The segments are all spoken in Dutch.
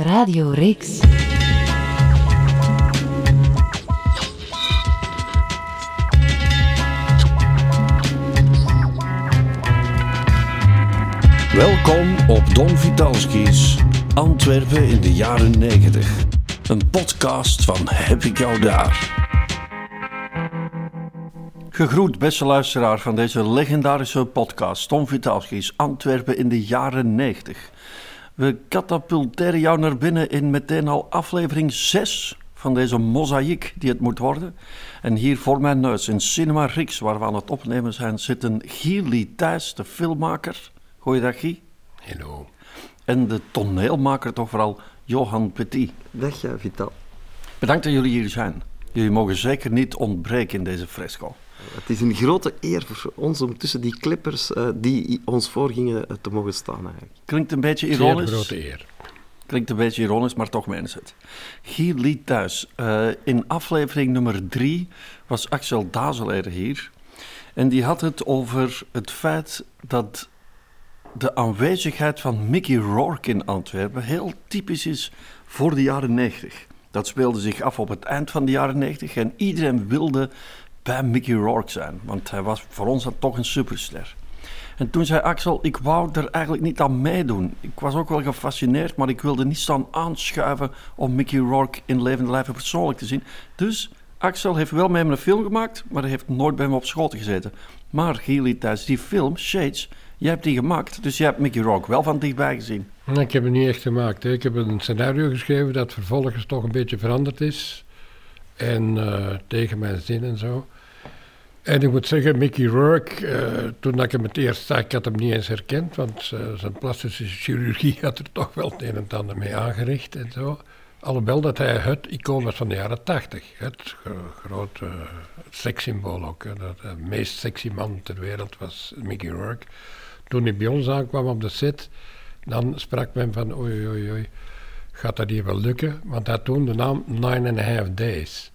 Radio Rix. Welkom op Don Vitalski's Antwerpen in de jaren 90. Een podcast van Heb ik jou daar? Gegroet, beste luisteraar van deze legendarische podcast Don Vitalski's Antwerpen in de jaren 90. We katapulteren jou naar binnen in meteen al aflevering 6 van deze mozaïek die het moet worden. En hier voor mijn neus in Cinema Rix, waar we aan het opnemen zijn, zit een Gierli Thijs, de filmmaker. Goeiedag Guy. Hallo. En de toneelmaker toch vooral, Johan Petit. Dag ja, Vital. Bedankt dat jullie hier zijn. Jullie mogen zeker niet ontbreken in deze fresco. Het is een grote eer voor ons om tussen die clippers uh, die ons voorgingen uh, te mogen staan eigenlijk. Klinkt een beetje ironisch. Zeer grote eer. Klinkt een beetje ironisch, maar toch meen het. Gier Liet thuis. Uh, in aflevering nummer drie was Axel Dazeleder hier. En die had het over het feit dat de aanwezigheid van Mickey Rourke in Antwerpen heel typisch is voor de jaren 90. Dat speelde zich af op het eind van de jaren 90 en iedereen wilde bij Mickey Rourke zijn, want hij was voor ons dan toch een superster. En toen zei Axel, ik wou er eigenlijk niet aan meedoen. Ik was ook wel gefascineerd, maar ik wilde niet staan aanschuiven om Mickey Rourke in levende lijven persoonlijk te zien. Dus Axel heeft wel met hem een film gemaakt, maar hij heeft nooit bij me op schoot gezeten. Maar Gili, tijdens die film, Shades, jij hebt die gemaakt, dus jij hebt Mickey Rourke wel van dichtbij gezien. Ik heb het niet echt gemaakt. Hè. Ik heb een scenario geschreven dat vervolgens toch een beetje veranderd is. En uh, tegen mijn zin en zo. En ik moet zeggen, Mickey Rourke, uh, toen ik hem het eerst zag, ik had hem niet eens herkend, want uh, zijn plastische chirurgie had er toch wel het een en ander mee aangericht en zo. Alhoewel dat hij het icoon was van de jaren tachtig. Het grote sekssymbool ook. De meest sexy man ter wereld was Mickey Rourke. Toen hij bij ons aankwam op de set, dan sprak men van oei oei oei, gaat dat hier wel lukken? Want hij toen de naam Nine and a Half Days.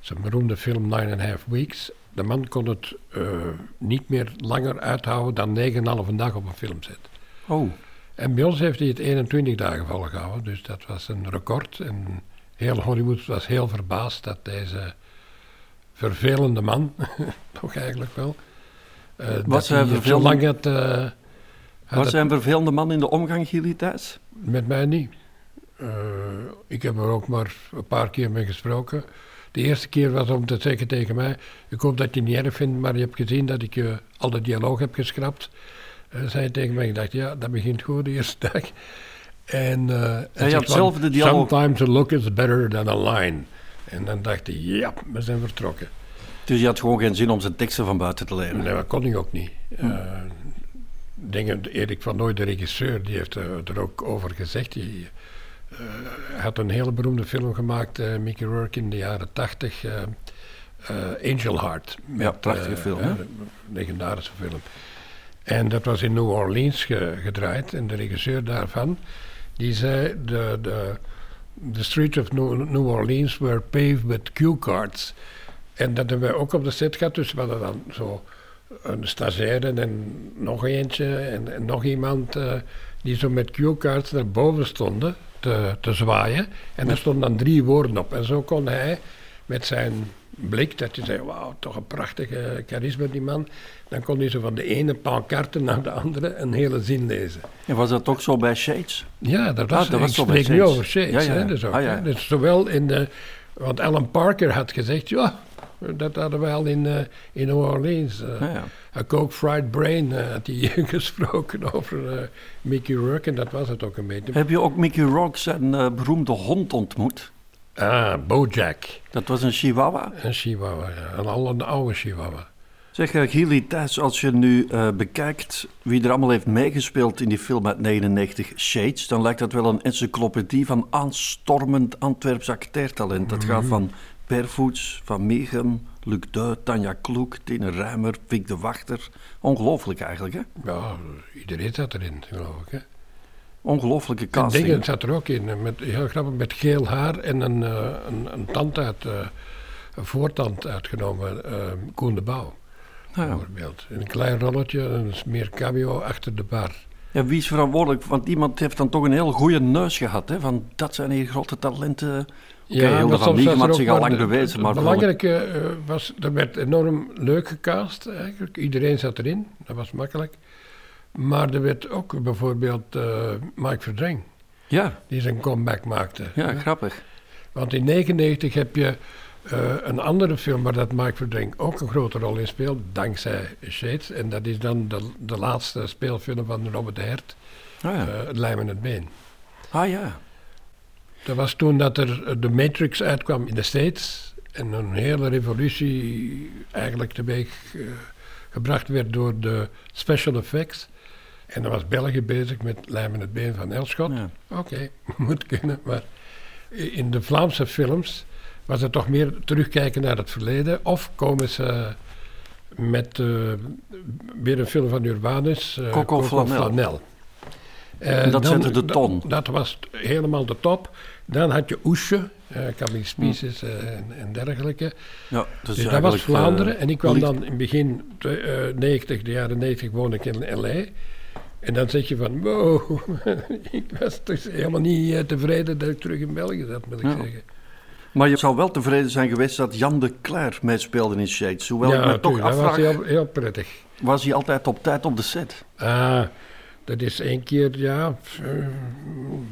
Zijn beroemde film Nine and a Half Weeks. De man kon het uh, niet meer langer uithouden dan 9,5 dag op een filmset. Oh. En bij ons heeft hij het 21 dagen volgehouden, dus dat was een record. En heel Hollywood was heel verbaasd dat deze vervelende man, toch eigenlijk wel, uh, was hij zo lang had... Uh, was hij een vervelende man in de omgang, Gilly Thijs? Met mij niet. Uh, ik heb er ook maar een paar keer mee gesproken. De eerste keer was om te zeggen tegen mij: Ik hoop dat je het niet erg vindt, maar je hebt gezien dat ik je al de dialoog heb geschrapt. Uh, zei tegen mij: Ik dacht, ja, dat begint goed de eerste dag. En uh, hij had zelf de dialoog. Sometimes a look is better than a line. En dan dacht hij: Ja, we zijn vertrokken. Dus je had gewoon geen zin om zijn teksten van buiten te leren? Nee, dat kon ik ook niet. Hm. Uh, dingen, Erik van Nooy, de regisseur, die heeft er ook over gezegd. Die, hij had een hele beroemde film gemaakt, uh, Mickey Rourke, in de jaren tachtig. Uh, Angel Heart. Met, ja, prachtige film. Hè? legendarische film. En dat was in New Orleans ge, gedraaid. En de regisseur daarvan, die zei... De, de, the streets of New, New Orleans were paved with cue cards. En dat hebben wij ook op de set gehad. Dus we hadden dan zo een stagiaire en nog eentje en, en nog iemand... die zo met cue cards naar boven stonden te, te zwaaien. En er stonden dan drie woorden op. En zo kon hij met zijn blik, dat je zei, wauw, toch een prachtige charisma die man. Dan kon hij zo van de ene pancarte naar de andere een hele zin lezen. En was dat ook zo bij Shades? Ja, dat was, ah, dat was zo bij Shades. nu over Shades. Ja, ja. Hè, dus, ook, ah, ja. dus zowel in de... Want Alan Parker had gezegd, ja, dat hadden we al in, uh, in New Orleans. Uh, ja. Coke Fried Brain uh, had hij gesproken over Mickey Rourke en dat was het ook een beetje. Heb je ook Mickey Rourke zijn beroemde hond ontmoet? Ah, Bojack. Dat was een chihuahua? Een chihuahua, ja. Een, al een oude chihuahua. Zeg, Gili Thijs, als je nu uh, bekijkt wie er allemaal heeft meegespeeld in die film uit 99, Shades, dan lijkt dat wel een encyclopedie van aanstormend Antwerps acteertalent. Dat gaat van Pervoets, Van Meegem, Luc Duy, Tanja Kloek, Tine Ruimer, Vic de Wachter. Ongelooflijk eigenlijk, hè? Ja, iedereen zat erin, geloof ik, hè? Ongelooflijke casting. En dingen zat er ook in, met, heel grappig, met geel haar en een, uh, een, een tand uit, uh, een voortand uitgenomen, uh, Koen de Bouw. Ah, ja. Bijvoorbeeld. Een klein rolletje, een meer cameo achter de bar. Ja, wie is verantwoordelijk? Want iemand heeft dan toch een heel goede neus gehad. Hè? Van, dat zijn hier grote talenten. Ja, er had ook zich al lang bewezen. Maar Het belangrijke eh, was, er werd enorm leuk gecast eigenlijk. Iedereen zat erin, dat was makkelijk. Maar er werd ook bijvoorbeeld eh, Mike Verdreng, Ja, die zijn comeback maakte. ja, grappig. Want in 1999 heb je eh, een andere film waar dat Mike Verdreng ook een grote rol in speelt, dankzij Shades. En dat is dan de, de laatste speelfilm van Robert de Hert, Ah ja. Het lijm en het been. ah ja. Dat was toen dat er eh, de Matrix uitkwam in de States en een hele revolutie eigenlijk teweeg eh, gebracht werd door de special effects. En dan was België bezig met Lijm en het been van Elschot. ja. Oké, moet kunnen, maar in de Vlaamse films was het toch meer terugkijken naar het verleden. Of komen ze met eh, weer een film van Urbanus, eh, Coco Flanel. Eh, En dat zette de ton. Dat, was helemaal de top. Dan had je Oesje, eh Camille Hm. Spices eh, en, en dergelijke. ja dus Dus dat was Vlaanderen. eh, en ik kwam licht- dan in het begin de, eh, 90, de jaren 90 woonde ik in L.A. En dan zeg je van, wow, ik was dus helemaal niet tevreden dat ik terug in België zat, moet ik Ja. zeggen. Maar je zou wel tevreden zijn geweest dat Jan de Cler meespeelde in Shades. Hoewel ik me toch was afvraag, heel, heel prettig. was hij altijd op tijd op de set? Ah, dat is één keer, ja, eh,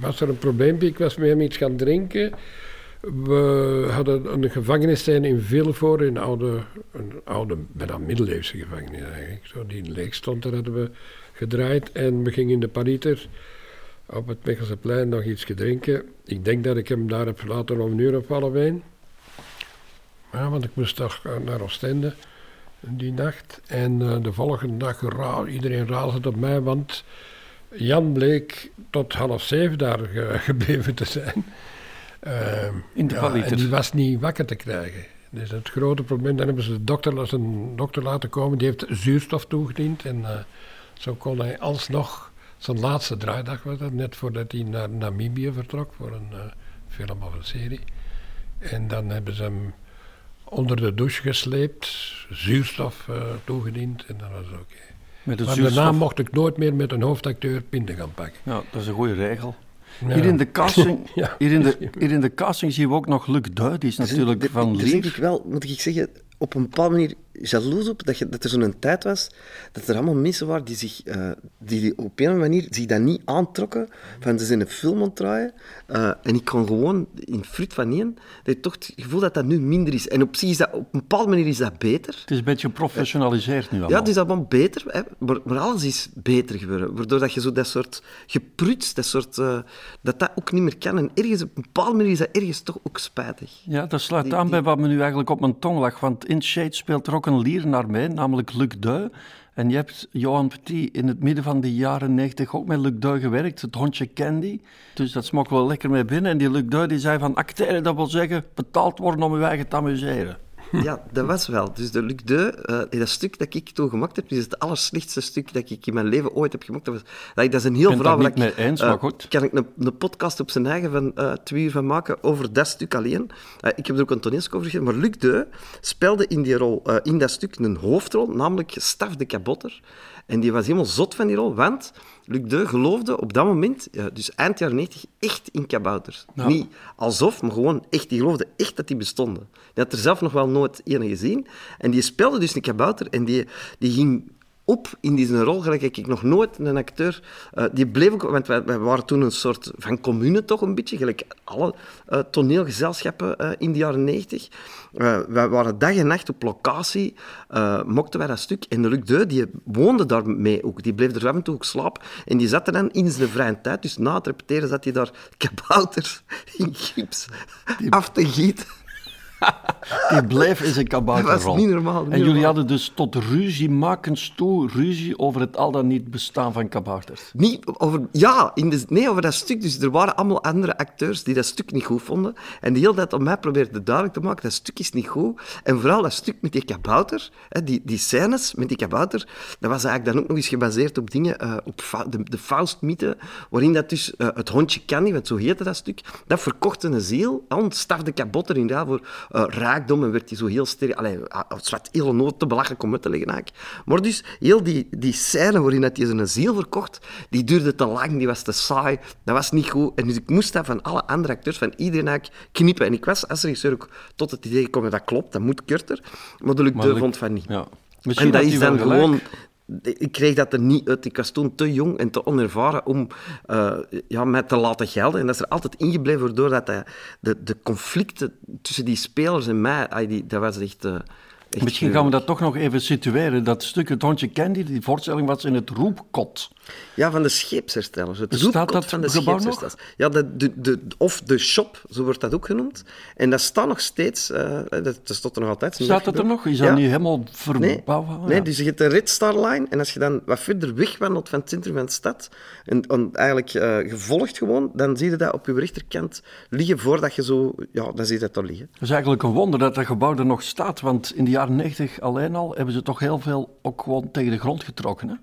was er een probleempje. Ik was met hem iets gaan drinken. We hadden een gevangennisscène in Vilvoorde, een oude, een oude, bijna middeleeuwse gevangenis eigenlijk. Zo, die leeg stond, daar hadden we gedraaid. En we gingen in de Pariter op het Mechelseplein nog iets drinken. Ik denk dat ik hem daar heb verlaten om een uur of half één. Ja, want ik moest toch eh, naar Oostende die nacht. En eh, de volgende dag, ra iedereen razend op mij, want Jan bleek tot half zeven daar ge- gebleven te zijn. Ehm, In de ja. En die was niet wakker te krijgen. Dus het grote probleem, dan hebben ze de dokter, een dokter laten komen, die heeft zuurstof toegediend. En eh, zo kon hij alsnog, zijn laatste draaidag was dat, net voordat hij naar Namibië vertrok voor een eh, film of een serie. En dan hebben ze hem onder de douche gesleept, zuurstof eh, toegediend en dat was oké. Maar zuurstof. daarna mocht ik nooit meer met een hoofdacteur pinten gaan pakken. Ja, dat is een goede regel. Ja. Hier, in de casting, Ja. hier, in de, hier in de casting zien we ook nog Luc Duy. Die is natuurlijk van denk Lier. ik wel, moet ik zeggen, op een bepaalde manier jaloers op dat, je, dat er zo'n tijd was dat er allemaal mensen waren die zich eh, die op een manier zich dat niet aantrokken van ze zijn een film aan draaien eh, en ik kon gewoon in fruit van één dat je toch het gevoel dat dat nu minder is en op zich is dat op een bepaalde manier is dat beter Het is een beetje geprofessionaliseerd nu ja, allemaal. het is allemaal beter, hè? Maar, maar alles is beter geworden. Waardoor dat je zo dat soort gepruts, dat soort... eh, dat dat ook niet meer kan. En ergens, op een bepaalde manier is dat ergens toch ook spijtig. Ja, dat sluit Die- aan die- bij wat me nu eigenlijk op mijn tong lag. Want in Shade speelt er ook een Liernaar mee, namelijk Luc Duy. En je hebt Johan Petit in het midden van de jaren 90 ook met Luc Duy gewerkt, het hondje Candy. Dus dat smokt wel lekker mee binnen. En die Luc Duy die zei van acteren, dat wil zeggen betaald worden om je eigen te amuseren. Ja, dat was wel. Dus de Luc Deux, eh, dat stuk dat ik toen gemaakt heb, is het allerslechtste stuk dat ik in mijn leven ooit heb gemaakt. Dat, was, dat, is een heel ben verhaal. ik, mee eens, eh, maar goed. Kan ik een, een podcast op zijn eigen van eh, twee uur van maken over dat stuk alleen. Ik heb er ook een toneelstuk over gegeven. Maar Luc Deux speelde in die rol, in dat stuk, een hoofdrol, namelijk Staf de Kabotter. En die was helemaal zot van die rol, want Luc Deux geloofde op dat moment, ja, dus eind jaren 90, echt in kabouters. Ja. Niet alsof, maar gewoon echt. Die geloofde echt dat die bestonden. Die had er zelf nog wel nooit ene gezien. En die speelde dus een kabouter en die, die ging op in die rol, gelijk ik nog nooit een acteur... eh, die bleef ook... Want wij, wij waren toen een soort van commune toch een beetje, gelijk alle eh, toneelgezelschappen eh, in de jaren 90. Eh, wij waren dag en nacht op locatie, mokten wij dat stuk. En de Luc Deux, die woonde daar mee ook. Die bleef er af en toe ook slapen. En die zat er dan in zijn vrije tijd, dus na het repeteren zat hij daar kabouters in gips af te gieten. Die bleef in zijn Dat kabouterrol. was niet normaal, niet en jullie normaal. hadden dus tot ruziemakens toe ruzie over het al dan niet bestaan van kabouters. Niet over, ja, in de, nee, over dat stuk. Dus er waren allemaal andere acteurs die dat stuk niet goed vonden. En die heel tijd op mij probeerden duidelijk te maken, dat stuk is niet goed. En vooral dat stuk met die kabouter, hè, die, die scènes met die kabouter, dat was eigenlijk dan ook nog eens gebaseerd op dingen, eh, op de, de Faust-mythe, waarin dat dus eh, het hondje Candy, want zo heette dat stuk, dat verkocht een ziel, ontstafde kabotter inderdaad voor eh, rijkdom en werd hij zo heel sterk. Allee, ah, het was heel nood te belachelijk om uit te leggen eigenlijk. Maar dus, heel die, die scène waarin hij zijn ziel verkocht, die duurde te lang, die was te saai, dat was niet goed. En dus ik moest dat van alle andere acteurs, van iedereen eigenlijk knippen. En ik was als regisseur ook tot het idee gekomen, dat klopt, dat moet korter. Maar de Luc Deur vond van niet. Ja. En dat is dan gelijk. gewoon... Ik kreeg dat er niet uit. Ik was toen te jong en te onervaren om eh, ja, mij te laten gelden. En dat is er altijd ingebleven, waardoor dat de, de, de conflicten tussen die spelers en mij, die, dat was echt... eh, echt Misschien gaan we dat toch nog even situeren. Dat stuk Het Hondje Candy, die voorstelling was in het Roepkot. Ja, van de scheepsherstellers. Het roepkot dat van de gebouw. Ja, de, de, de, of de shop, zo wordt dat ook genoemd. En dat staat nog steeds, eh, dat, staat er nog altijd. Staat dat er nog? Is dat niet helemaal verbouwd? Nee ja. dus je hebt de Red Star Line en als je dan wat verder wegwandelt van het centrum van de stad en, en eigenlijk eh, gevolgd gewoon, dan zie je dat op je rechterkant liggen voordat je zo... Ja, dan zie je dat daar liggen. Het is eigenlijk een wonder dat dat gebouw er nog staat, want in de jaren 90 alleen al hebben ze toch heel veel ook gewoon tegen de grond getrokken. Hè?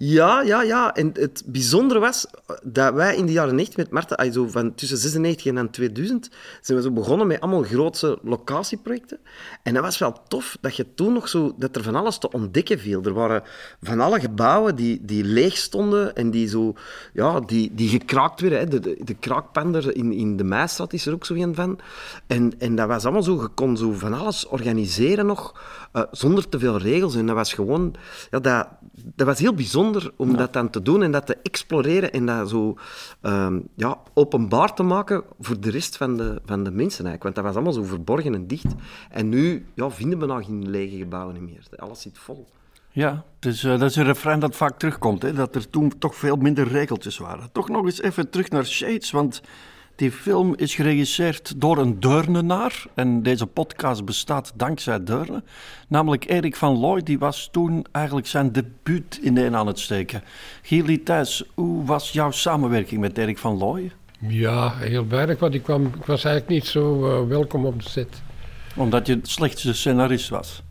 Ja, ja, ja. En het bijzondere was dat wij in de jaren 90 met Marten, zo van tussen 96 en dan 2000, zijn we zo begonnen met allemaal grootse locatieprojecten. En dat was wel tof dat je toen nog zo, dat er van alles te ontdekken viel. Er waren van alle gebouwen die, die leeg stonden en die zo, ja, die, die gekraakt werden. Hè. De, de, in, in de Meistad is er ook zo een van. En, en dat was allemaal zo, je kon zo van alles organiseren nog, eh, zonder te veel regels. En dat was gewoon, ja, dat, dat was heel bijzonder om dat dan te doen en dat te exploreren en dat zo ehm, ja, openbaar te maken voor de rest van de, van de mensen eigenlijk. Want dat was allemaal zo verborgen en dicht. En nu ja, vinden we nou geen lege gebouwen meer. Alles zit vol. Ja, dus, eh, dat is een refrein dat vaak terugkomt, hè, dat er toen toch veel minder regeltjes waren. Toch nog eens even terug naar Shades, want die film is geregisseerd door een Deurnenaar. En deze podcast bestaat dankzij Deurne. Namelijk Erik van Looy, die was toen eigenlijk zijn debuut in de een aan het steken. Gili Thijs, hoe was jouw samenwerking met Erik van Looy? Ja, heel weinig, want ik, kwam, ik was eigenlijk niet zo eh, welkom op de set. Omdat je het slechtste scenarist was.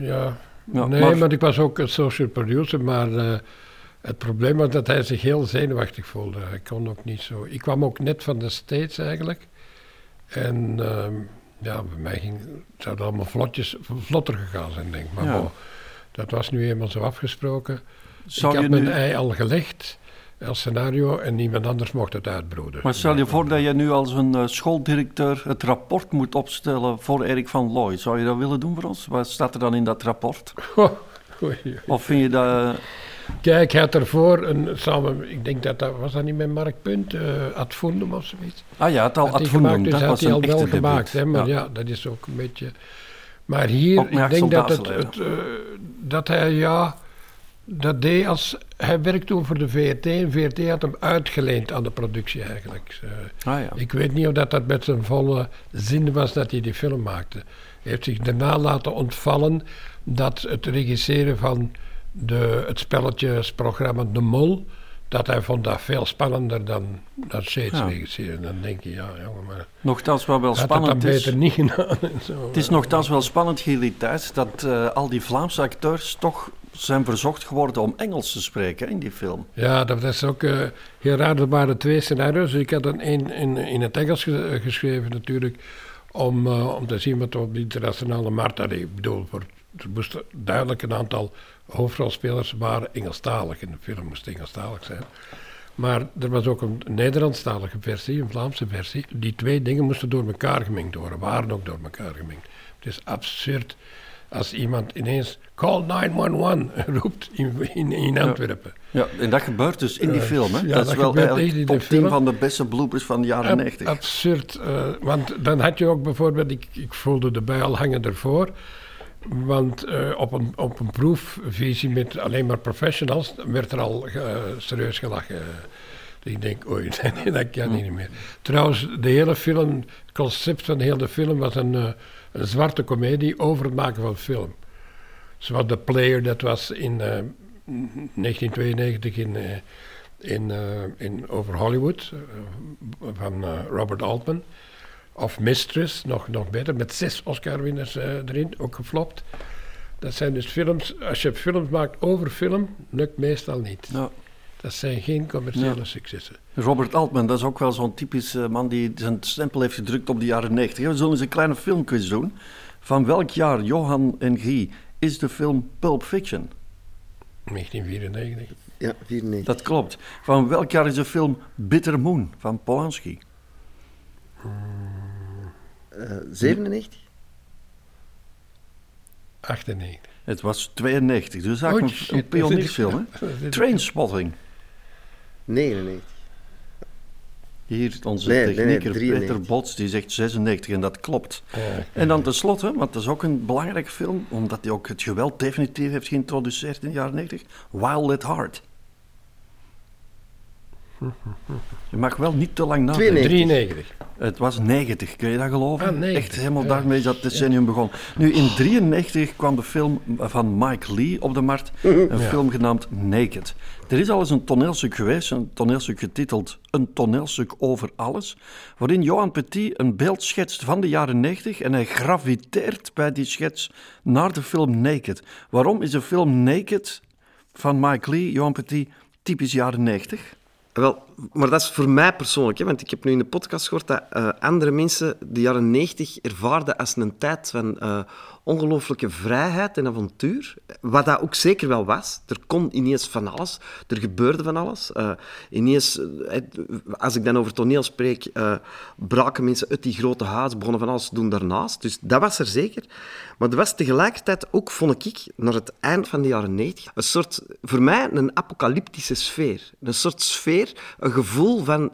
Ja, Ja, nee, maar- maar... ik was ook associate producer, maar eh, het probleem was dat hij zich heel zenuwachtig voelde. Ik kon ook niet zo... Ik kwam ook net van de States eigenlijk. En ehm, ja, bij mij ging, het zou allemaal vlotjes, vlotter gegaan zijn, denk ik. Maar Ja. dat was nu eenmaal zo afgesproken. Zou ik had mijn nu- ei al gelegd als scenario en niemand anders mocht het uitbroeden. Maar stel je voor dat je nu als een eh, schooldirecteur het rapport moet opstellen voor Erik van Looy. Zou je dat willen doen voor ons? Wat staat er dan in dat rapport? Oh, oei. Of vind je dat... Kijk, hij had ervoor een samen, ik denk dat dat was dat niet met Mark Punt, eh Ad Fundum of zoiets. Ah ja, het al ad gemaakt, fundum, dus dat had was hij al wel debuut. gemaakt, hè, maar ja. dat is ook een beetje. Maar hier, ik denk dat, het, het, eh, dat hij ja, dat deed als hij werkte toen voor de VRT en VRT had hem uitgeleend aan de productie eigenlijk. Eh, Ah ja. ik weet niet of dat, dat met zijn volle zin was dat hij die film maakte. Hij heeft zich daarna laten ontvallen dat het regisseren van de, het spelletjesprogramma De Mol, dat hij vond dat veel spannender dan dat Shades Ja. regisseren. Dan denk je, ja jongen, maar Nogthans wel wel had dat dan spannend is. beter niet gedaan. en zo. Het is nogthans wel spannend, Gili Thijs, dat eh, al die Vlaamse acteurs toch zijn verzocht geworden om Engels te spreken in die film. Ja, dat is ook eh, heel raar. Er waren twee scenario's. Ik had er één in, in het Engels ge- geschreven natuurlijk, om, eh, om te zien wat op de internationale markt. Ik bedoel, voor, er moesten duidelijk een aantal hoofdrolspelers waren Engelstalig. In de film moest Engelstalig zijn. Maar er was ook een Nederlandstalige versie, een Vlaamse versie. Die twee dingen moesten door elkaar gemengd worden, waren ook door elkaar gemengd. Het is absurd als iemand ineens call 911 roept in, in, in Antwerpen. Ja, en dat gebeurt dus in die Eh, film. Hè? ja, dat is wel eigenlijk echt in de top 10 film. van de beste bloopers van de jaren Ab- 90. absurd. eh, want dan had je ook bijvoorbeeld, ik, ik voelde de bui al hangen ervoor. Want eh, op, een, op een proefvisie met alleen maar professionals werd er al eh, serieus gelachen. Dus ik denk, oei, dat kan niet meer. Trouwens, de hele film, het concept van de hele film was een, eh, een zwarte komedie over het maken van film. Zoals The Player, dat was in eh, 1992 in, in, in over Hollywood van Robert Altman. Of Mistress, nog, nog beter, met zes Oscar-winners eh, erin, ook geflopt. Dat zijn dus films, als je films maakt over film, lukt meestal niet. Ja. Dat zijn geen commerciële successen. Robert Altman, dat is ook wel zo'n typische man die zijn stempel heeft gedrukt op de jaren 90. We zullen eens een kleine filmquiz doen. Van welk jaar, Johan en Guy, is de film Pulp Fiction? 1994. Ja, 94. Dat klopt. Van welk jaar is de film Bitter Moon van Polanski? Eh, 97? 98. Het was 92, dus eigenlijk Oh, een, shit, een pioniersfilm. hè? Trainspotting. 99. Hier, onze Nee, nee, nee, technieker 93. Peter Bots, die zegt 96 en dat klopt. Oh, En dan tenslotte, want dat is ook een belangrijke film, omdat hij ook het geweld definitief heeft geïntroduceerd in de jaren 90, Wild at Heart. Je mag wel niet te lang nadenken. 92. 93. Het was 90, kun je dat geloven? Ah, 90. Echt helemaal Ja. daarmee is dat decennium begon. Nu, in 93 kwam de film van Mike Lee op de markt, een Ja. film genaamd Naked. Er is al eens een toneelstuk geweest, een toneelstuk getiteld Een toneelstuk over alles, waarin Johan Petit een beeld schetst van de jaren 90 en hij graviteert bij die schets naar de film Naked. Waarom is de film Naked van Mike Lee, Johan Petit, typisch jaren 90? Wel, maar dat is voor mij persoonlijk, hè, want ik heb nu in de podcast gehoord dat eh, andere mensen de jaren 90 ervaarden als een tijd van eh, ongelooflijke vrijheid en avontuur. Wat dat ook zeker wel was. Er kon ineens van alles, er gebeurde van alles. Eh, ineens, eh, als ik dan over toneel spreek, eh, braken mensen uit die grote huis, begonnen van alles te doen daarnaast. Dus dat was er zeker. Maar er was tegelijkertijd ook, vond ik, naar het eind van de jaren 90, een soort, voor mij, een apocalyptische sfeer. Een soort sfeer, een gevoel van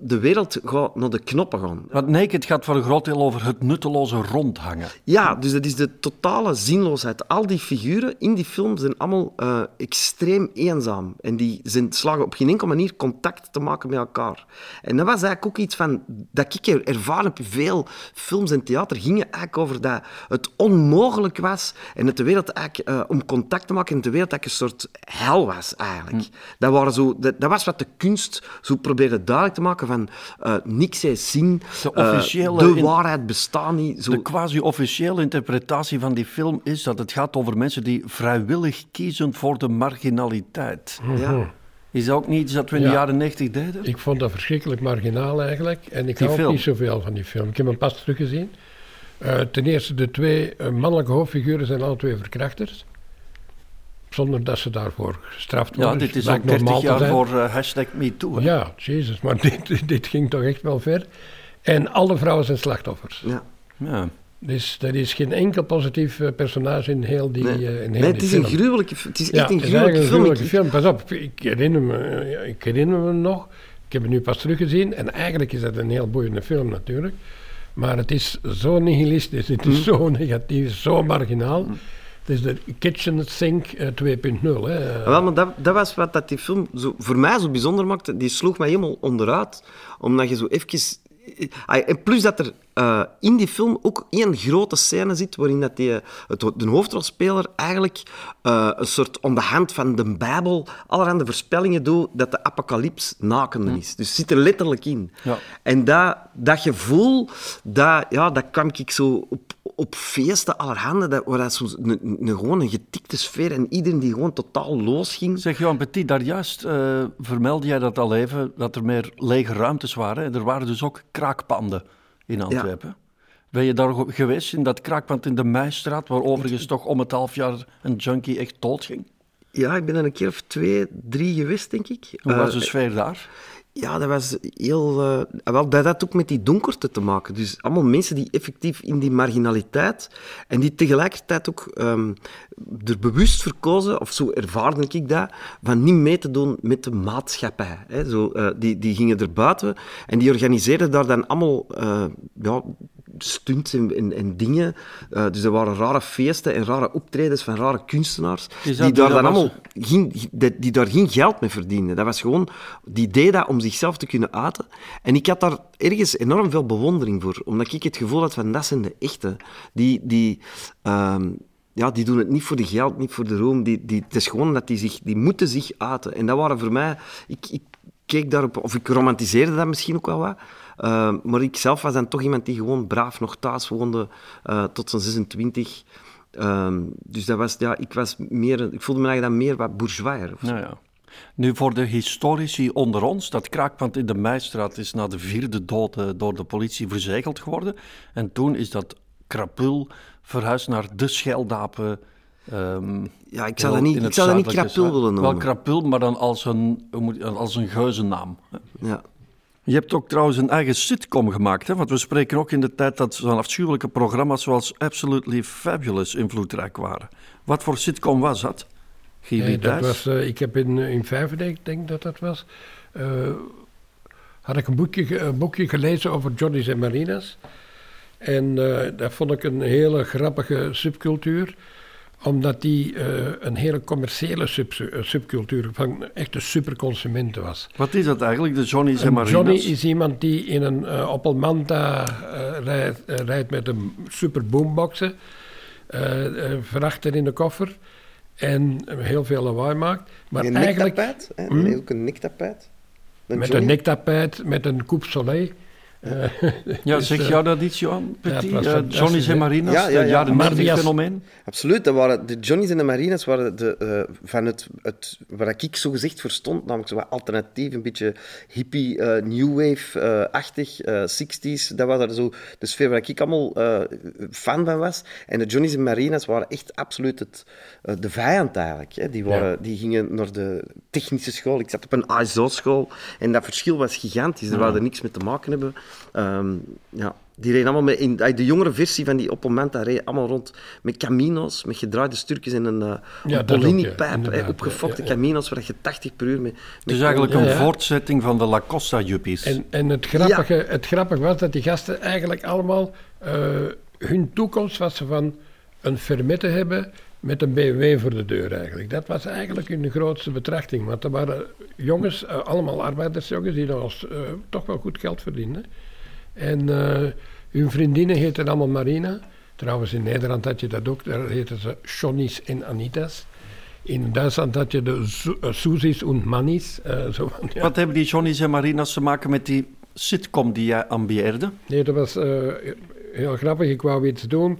de wereld gaat naar de knoppen gaan. Want Naked gaat voor een groot deel over het nutteloze rondhangen. Ja, dus dat is de totale zinloosheid. Al die figuren in die film zijn allemaal eh, extreem eenzaam. En die zijn, slagen op geen enkele manier contact te maken met elkaar. En dat was eigenlijk ook iets van, dat ik er- ervaren heb. Veel films en theater gingen eigenlijk over dat het onmogelijk was. En dat de wereld eigenlijk, eh, om contact te maken, en de wereld eigenlijk een soort hel was eigenlijk. Dat, waren zo, dat, dat was wat de kunst zo probeerde duidelijk te maken van eh, niks is zin, De officiële de waarheid bestaat niet. Zo, De quasi-officiële interpretatie van die film is dat het gaat over mensen die vrijwillig kiezen voor de marginaliteit. ja. Is dat ook niet iets dat we in de Ja. jaren 90 deden? Ik vond dat verschrikkelijk marginaal eigenlijk. En ik Die hou ook niet zoveel van die film. Ik heb hem pas teruggezien. Eh ten eerste, de twee eh, mannelijke hoofdfiguren zijn alle twee verkrachters. Zonder dat ze daarvoor gestraft Ja, worden. dit is ook 30 normaal te jaar voor eh, hashtag MeToo. hè? Ja, jezus, maar dit, dit ging toch echt wel ver. En alle vrouwen zijn slachtoffers. Ja. Ja. Dus er is geen enkel positief eh, personage in heel die, Nee, eh, in heel nee het is een gruwelijke Het is Ja, echt een is gruwelijke film. een gruwelijke film. Pas op, ik herinner, me, eh, ik herinner me nog. Ik heb het nu pas teruggezien. En eigenlijk is dat een heel boeiende film natuurlijk. Maar het is zo nihilistisch, het Mm. is zo negatief, zo marginaal. Het is de kitchen sink eh, 2.0. hè. Wel, maar dat, dat was wat dat die film zo, voor mij zo bijzonder maakte. Die sloeg mij helemaal onderuit. Omdat je zo even... Ah, En plus dat er eh, in die film ook één grote scène zit waarin dat die, het, de hoofdrolspeler eigenlijk eh, een soort om de hand van de Bijbel allerhande voorspellingen doet dat de apocalyps nakende is. Dus zit er letterlijk in. Ja. En dat, dat gevoel, dat, ja, dat kwam ik zo op, op feesten allerhande, dat, waar dat een, een, gewoon een getikte sfeer en iedereen die gewoon totaal losging. Zeg Johan Petit, daar juist eh, vermeldde jij dat al even, dat er meer lege ruimtes waren. hè? Er waren dus ook kraakpanden in Antwerpen. Ben je daar ge- geweest in dat kraakpand in de Meistraat, waar overigens toch om het half jaar een junkie echt dood ging? Ja, ik ben er een keer of twee, drie geweest, denk ik. Hoe was Eh, de sfeer daar? Ja, dat was heel... eh, wel, dat had ook met die donkerte te maken. Dus allemaal mensen die effectief in die marginaliteit en die tegelijkertijd ook ehm, er bewust voor kozen, of zo ervaarde ik dat, van niet mee te doen met de maatschappij. Hè. Zo, eh, die, die gingen er buiten en die organiseerden daar dan allemaal eh, ja, stunts en, en, en dingen. Eh, dus er waren rare feesten en rare optredens van rare kunstenaars, die daar dan was- allemaal geen, die, die daar geen geld mee verdienden. Dat was gewoon, die deed dat om zichzelf te kunnen uiten. En ik had daar ergens enorm veel bewondering voor, omdat ik het gevoel had van, dat zijn de echte. Die, die, ehm, ja, die doen het niet voor de geld, niet voor de roem. Die, die, het is gewoon dat die zich, die moeten zich uiten. En dat waren voor mij, ik, ik keek daarop, of ik romantiseerde dat misschien ook wel wat. Uh, maar ik zelf was dan toch iemand die gewoon braaf nog thuis woonde uh, tot zijn 26. Um, dus dat was, ja, ik, was meer, ik voelde me eigenlijk dan meer wat bourgeois. Nou ja. Nu, voor de historici onder ons, dat kraakpand in de Meistraat is na de vierde dood eh, door de politie verzegeld geworden. En toen is dat krapul verhuisd naar de Scheldapen. ehm, Ja, ik zou dat niet, ik zou dat niet krapul willen Wel noemen. krapul, maar dan als een, als een geuzennaam. Ja. Je hebt ook trouwens een eigen sitcom gemaakt, hè? want we spreken ook in de tijd dat zo'n afschuwelijke programma's zoals Absolutely Fabulous invloedrijk waren. Wat voor sitcom was dat? Gili Nee, dat was, eh, ik heb in, in Vijfendijk, denk ik dat dat was, eh, had ik een boekje, een boekje gelezen over Johnny's en Marinas. En eh, dat vond ik een hele grappige subcultuur, omdat die eh, een hele commerciële sub, eh, subcultuur van echte superconsumenten was. Wat is dat eigenlijk, de Johnny's en Marinas? Johnny is iemand die in een eh, Opel Manta eh, rijdt, rijdt met een super boomboxen, vrachter in de koffer en heel veel lawaai maakt. Maar een eigenlijk? Hm? ook een nektapijt. Een met Johnny. een nektapijt, met een coupe soleil. Eh, Ja, dus, zeg eh, jou dat iets, Johan? Petit? Eh, Johnny's en? Marinas, Ja, ja, het ja. jaren Maar 90 die als- fenomeen. Absoluut, dat waren de Johnny's en de Marinas waren de, eh, van het, het, wat ik zo gezegd verstond, namelijk zo wat alternatief, een beetje hippie, eh, new wave-achtig, eh 60s. Dat was er zo de sfeer waar ik allemaal eh, fan van was. En de Johnny's en Marinas waren echt absoluut het, de vijand eigenlijk. Hè. Die, waren, die gingen naar de technische school. Ik zat op een ASO-school en dat verschil was gigantisch. Daar wou er niks mee te maken hebben. Ehm, ja. Die reden allemaal met, in de jongere versie van die Opel Manta reden allemaal rond met camino's, met gedraaide stukjes en een, eh Ja, opgefokte ja, ja. camino's waar je 80 per uur mee... Het is eigenlijk een ja. voortzetting van de La Costa-juppies. En, en het, grappige, het grappige was dat die gasten eigenlijk allemaal... eh, hun toekomst was ze van een Fermette hebben met een BMW voor de deur eigenlijk. Dat was eigenlijk hun grootste betrachting. Want er waren jongens, eh, allemaal arbeidersjongens, die nog als, eh, toch wel goed geld verdienden. En eh, hun vriendinnen heten allemaal Marina. Trouwens, in Nederland had je dat ook. Daar heten ze Shonnies en Anitas. In Duitsland had je de Su- Suzi's en Mannies. zo ja. Wat hebben die Johnny's en Marinas te maken met die sitcom die jij ambieerde? Nee, dat was heel grappig. Ik wou iets doen.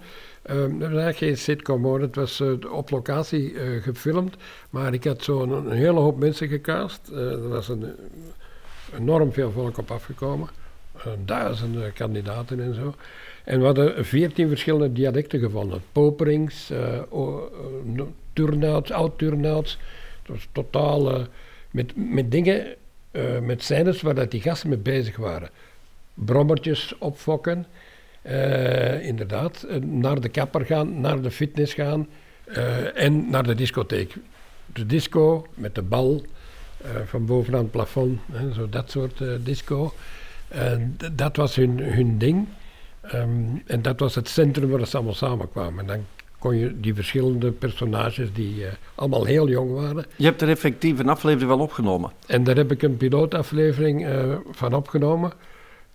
Ehm, dat was eigenlijk geen sitcom hoor. Het was eh, op locatie eh, gefilmd. Maar ik had zo'n hele hoop mensen gecast. Eh, er was een, enorm veel volk op afgekomen. Duizenden kandidaten en zo. En we hadden veertien verschillende dialecten gevonden. Poperings, turnouts, oud-turnouts. Het was totaal met, met dingen, met scènes waar dat die gasten mee bezig waren brommertjes opfokken. Eh, inderdaad, eh, naar de kapper gaan, naar de fitness gaan eh, en naar de discotheek. De disco met de bal eh, van bovenaan het plafond, hè, zo dat soort disco. Dat was hun, hun ding. Ehm, en dat was het centrum waar ze allemaal samenkwamen. En dan kon je die verschillende personages die allemaal heel jong waren, Je hebt er effectief een aflevering wel opgenomen. en daar heb ik een pilootaflevering van opgenomen.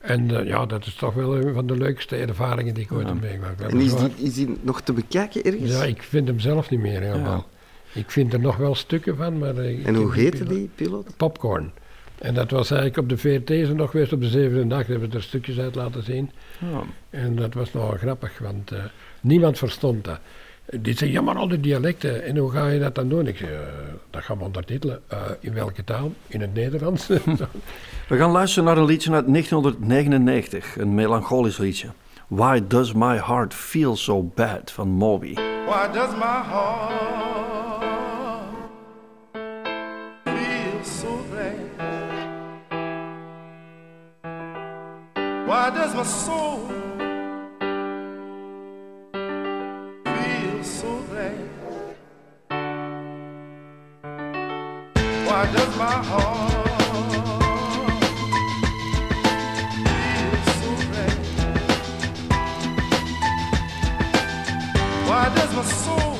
En eh, ja, dat is toch wel een van de leukste ervaringen die ik ooit heb meegemaakt. En is die, is die nog te bekijken ergens? Ja, ik vind hem zelf niet meer helemaal. Ik vind er nog wel stukken van, maar... eh, ik en hoe heette die piloot? Popcorn. En dat was eigenlijk op de VRT nog geweest op de zevende dag. Hebben we er stukjes uit laten zien. En dat was nogal grappig, want eh, niemand verstond dat. Die zei, ja, maar al die dialecten, en hoe ga je dat dan doen? Ik zei, dat gaan we ondertitelen. In welke taal? In het Nederlands? We gaan luisteren naar een liedje uit 1999, een melancholisch liedje. Why Does My Heart Feel So Bad van Moby. Why does my heart feel so bad? Why does my soul feel so glad? Why does my heart my soul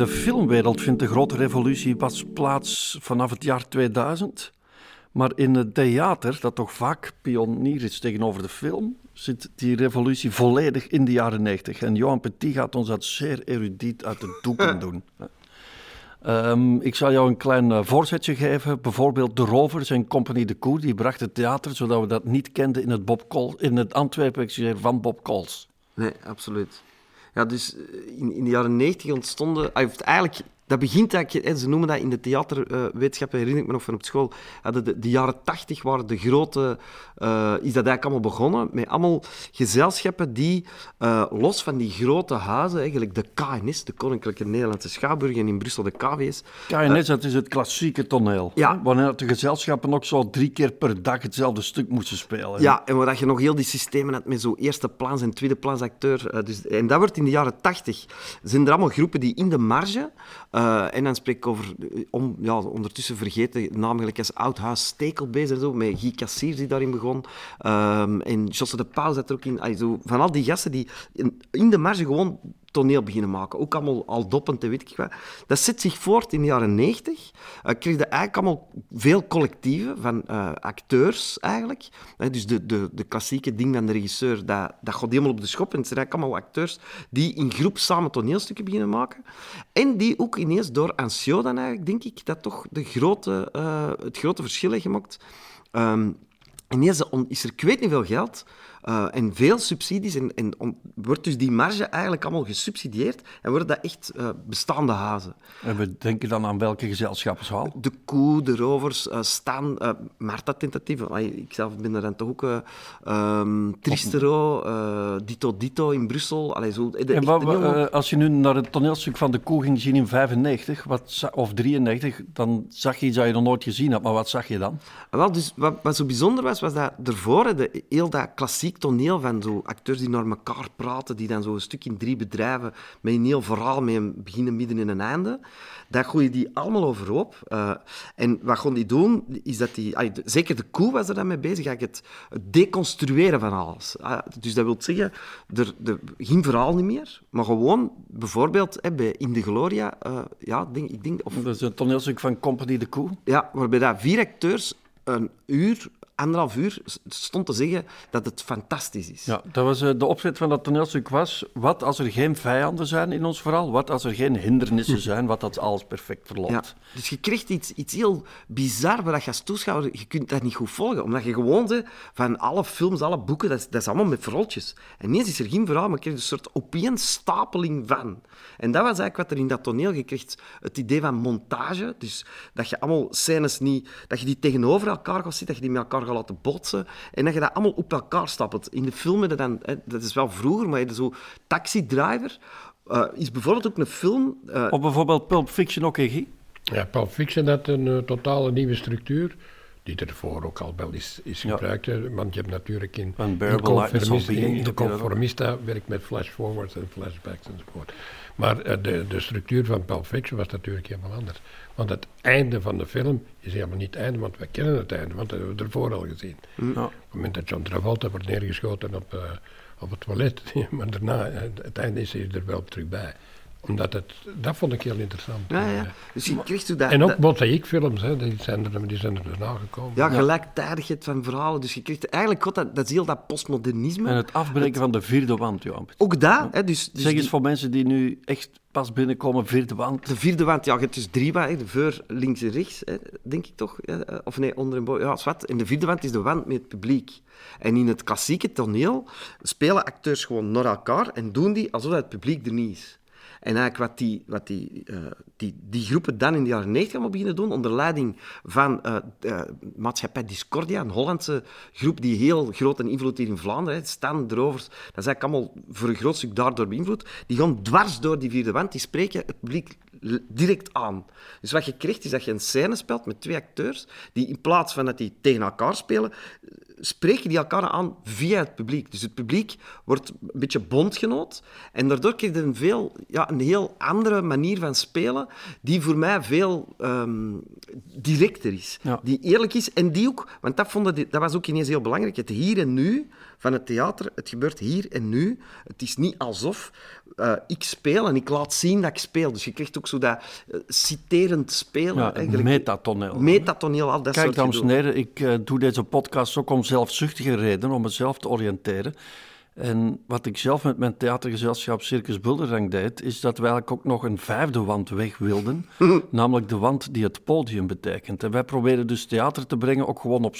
de filmwereld vindt de grote revolutie pas plaats vanaf het jaar 2000. Maar in het theater, dat toch vaak pionier is tegenover de film, zit die revolutie volledig in de jaren 90. En Johan Petit gaat ons dat zeer erudiet uit de doeken doen. Ehm, ik zal jou een klein eh, voorzetje geven. Bijvoorbeeld De Rovers en Compagnie de Koe, die bracht het theater, zodat we dat niet kenden in het, Bob Col- in het Antwerpen van Bob Coles. Nee, absoluut. Ja, dus eh, in, in de jaren 90 ontstonden... ah, Eigenlijk, dat begint eigenlijk... Ze noemen dat in de theaterwetenschappen, herinner ik me nog van op school. hadden De, de jaren 80 waren de grote... eh, is dat eigenlijk allemaal begonnen met allemaal gezelschappen die, eh, los van die grote huizen, eigenlijk de KNS, de Koninklijke Nederlandse Schouwburg, en in Brussel de KWS, KNS, dat is het klassieke toneel. Ja. Wanneer de gezelschappen ook zo drie keer per dag hetzelfde stuk moesten spelen. Ja, en waar dat je nog heel die systemen had met zo eerste plans en tweede plans acteur. eh, dus, en dat wordt in de jaren tachtig. Zijn er allemaal groepen die in de marge, eh, en dan spreek ik over, eh, om, ja, ondertussen vergeten, namelijk als Oudhuis Stekelbees en zo, met Guy Cassiers die daarin begon. Ehm, en Josse de Pauw zat er ook in. Van al die gasten die in, de marge gewoon toneel beginnen maken. Ook allemaal al doppend en weet ik wat. Dat zet zich voort in de jaren 90. Uh, kreeg je eigenlijk allemaal veel collectieven van eh, acteurs eigenlijk. Hè, dus de, de, de klassieke ding van de regisseur, dat, dat gaat helemaal op de schop. En het zijn eigenlijk allemaal acteurs die in groep samen toneelstukken beginnen maken. En die ook ineens door Ancio dan eigenlijk, denk ik, dat toch de grote, eh, het grote verschil heeft gemaakt. Ehm, Ineens is er ik weet niet veel geld eh, en veel subsidies en, en on- wordt dus die marge eigenlijk allemaal gesubsidieerd en worden dat echt eh, bestaande hazen. En we denken dan aan welke gezelschappen zoal? De Koe, de Rovers, eh Staan, Marta Tentatief, ik zelf ben er dan toch ook, eh ehm, Tristero, Dito Dito in Brussel. Allee, zo, de, En wat, als je nu naar het toneelstuk van de koe ging zien in 95 wat, of 93, dan zag je iets dat je nog nooit gezien had. Maar wat zag je dan? Wel, dus wat, wat zo bijzonder was, was dat ervoor de, heel dat klassiek toneel van zo acteurs die naar elkaar praten, die dan zo een stuk in drie bedrijven met een heel verhaal, met een begin, een midden en een einde, dat gooi die allemaal overhoop. Eh, en wat gaan die doen, is dat die... allee, zeker de koe was er dan mee bezig, eigenlijk het, deconstrueren van alles. Ah, dus dat wil zeggen, er, er geen verhaal niet meer, maar gewoon, bijvoorbeeld hè, bij In de Gloria, eh, ja, denk, ik denk... Of, Dat is een toneelstuk van Compagnie de Koe. ja, waarbij dat vier acteurs een uur anderhalf uur stond te zeggen dat het fantastisch is. Ja, dat was, eh, de opzet van dat toneelstuk was, wat als er geen vijanden zijn in ons verhaal, wat als er geen hindernissen zijn, wat als alles perfect verloopt. Ja, dus je krijgt iets, iets heel bizar waar je als toeschouwer, je kunt dat niet goed volgen. Omdat je gewoon zegt van alle films, alle boeken, dat is, dat is allemaal met verhaaltjes. En ineens is er geen verhaal, maar je krijgt een soort opeenstapeling van. En dat was eigenlijk wat er in dat toneel, je krijgt het idee van montage. Dus dat je allemaal scènes niet, dat je die tegenover elkaar gaat zitten, dat je die met elkaar gaat laten botsen. En dat je dat allemaal op elkaar stapelt. In de filmen, dat, dan, hè, dat is wel vroeger, maar je hebt zo Taxi Driver eh, is bijvoorbeeld ook een film... eh, Of bijvoorbeeld Pulp Fiction ook, hè, Guy? Ja, Pulp Fiction had een eh, totale nieuwe structuur, die ervoor ook al wel is, is gebruikt. Want je hebt natuurlijk in, in, in de? Conformista werkt met flash-forwards en flashbacks enzovoort. Maar eh, de, de structuur van Pulp Fiction was natuurlijk helemaal anders. Want het einde van de film is helemaal niet het einde, want we kennen het einde, want dat hebben we ervoor al gezien. Ja. Op het moment dat John Travolta wordt neergeschoten op, eh, op het toilet, maar daarna, eh, het einde is hij er wel terug bij. Omdat het, dat vond ik heel interessant. Ja, ja. Dus je krijgt zo dat... en ook mozaïekfilms, hè, die, zijn er, die zijn er daarna gekomen. ja, gelijktijdigheid van verhalen. Dus je krijgt eigenlijk God, dat, dat is heel dat postmodernisme. En het afbreken van de vierde wand, Johan. Ook dat, hè, dus, dus zeg eens die- voor mensen die nu echt pas binnenkomen, vierde wand. de vierde wand, ja, je hebt dus drie wanden, voor, links en rechts, hè, denk ik toch? Ja, eh, Of nee, onder en boven. Ja, zwart. En de vierde wand is de wand met het publiek. En in het klassieke toneel spelen acteurs gewoon naar elkaar en doen die alsof het publiek er niet is. En eigenlijk wat die, wat die, eh, die, die groepen dan in de jaren 90 allemaal beginnen doen, onder leiding van eh eh, Maatschappij Discordia, een Hollandse groep die heel groot en invloed hier in Vlaanderen, hè, Stan, de Rovers, dat is eigenlijk allemaal voor een groot stuk daardoor beïnvloed, die gaan dwars door die vierde wand, die spreken het publiek direct aan. Dus wat je krijgt, is dat je een scène speelt met twee acteurs, die in plaats van dat die tegen elkaar spelen, spreken die elkaar aan via het publiek. Dus het publiek wordt een beetje bondgenoot. En daardoor krijg je een, veel, ja, een heel andere manier van spelen, die voor mij veel ehm, directer is. Ja. Die eerlijk is en die ook, want dat, vonden dat was ook ineens heel belangrijk, het hier en nu van het theater. Het gebeurt hier en nu. Het is niet alsof eh, ik speel en ik laat zien dat ik speel. Dus je krijgt ook zo dat eh, citerend spelen. Ja, eigenlijk. metatoneel. Metatoneel, al dat Kijk, soort dames en heren, ik eh, doe deze podcast ook om zelfzuchtige redenen, om mezelf te oriënteren. En wat ik zelf met mijn theatergezelschap Circus Bulderang deed, is dat wij eigenlijk ook nog een vijfde wand weg wilden. namelijk de wand die het podium betekent. En wij proberen dus theater te brengen, ook gewoon op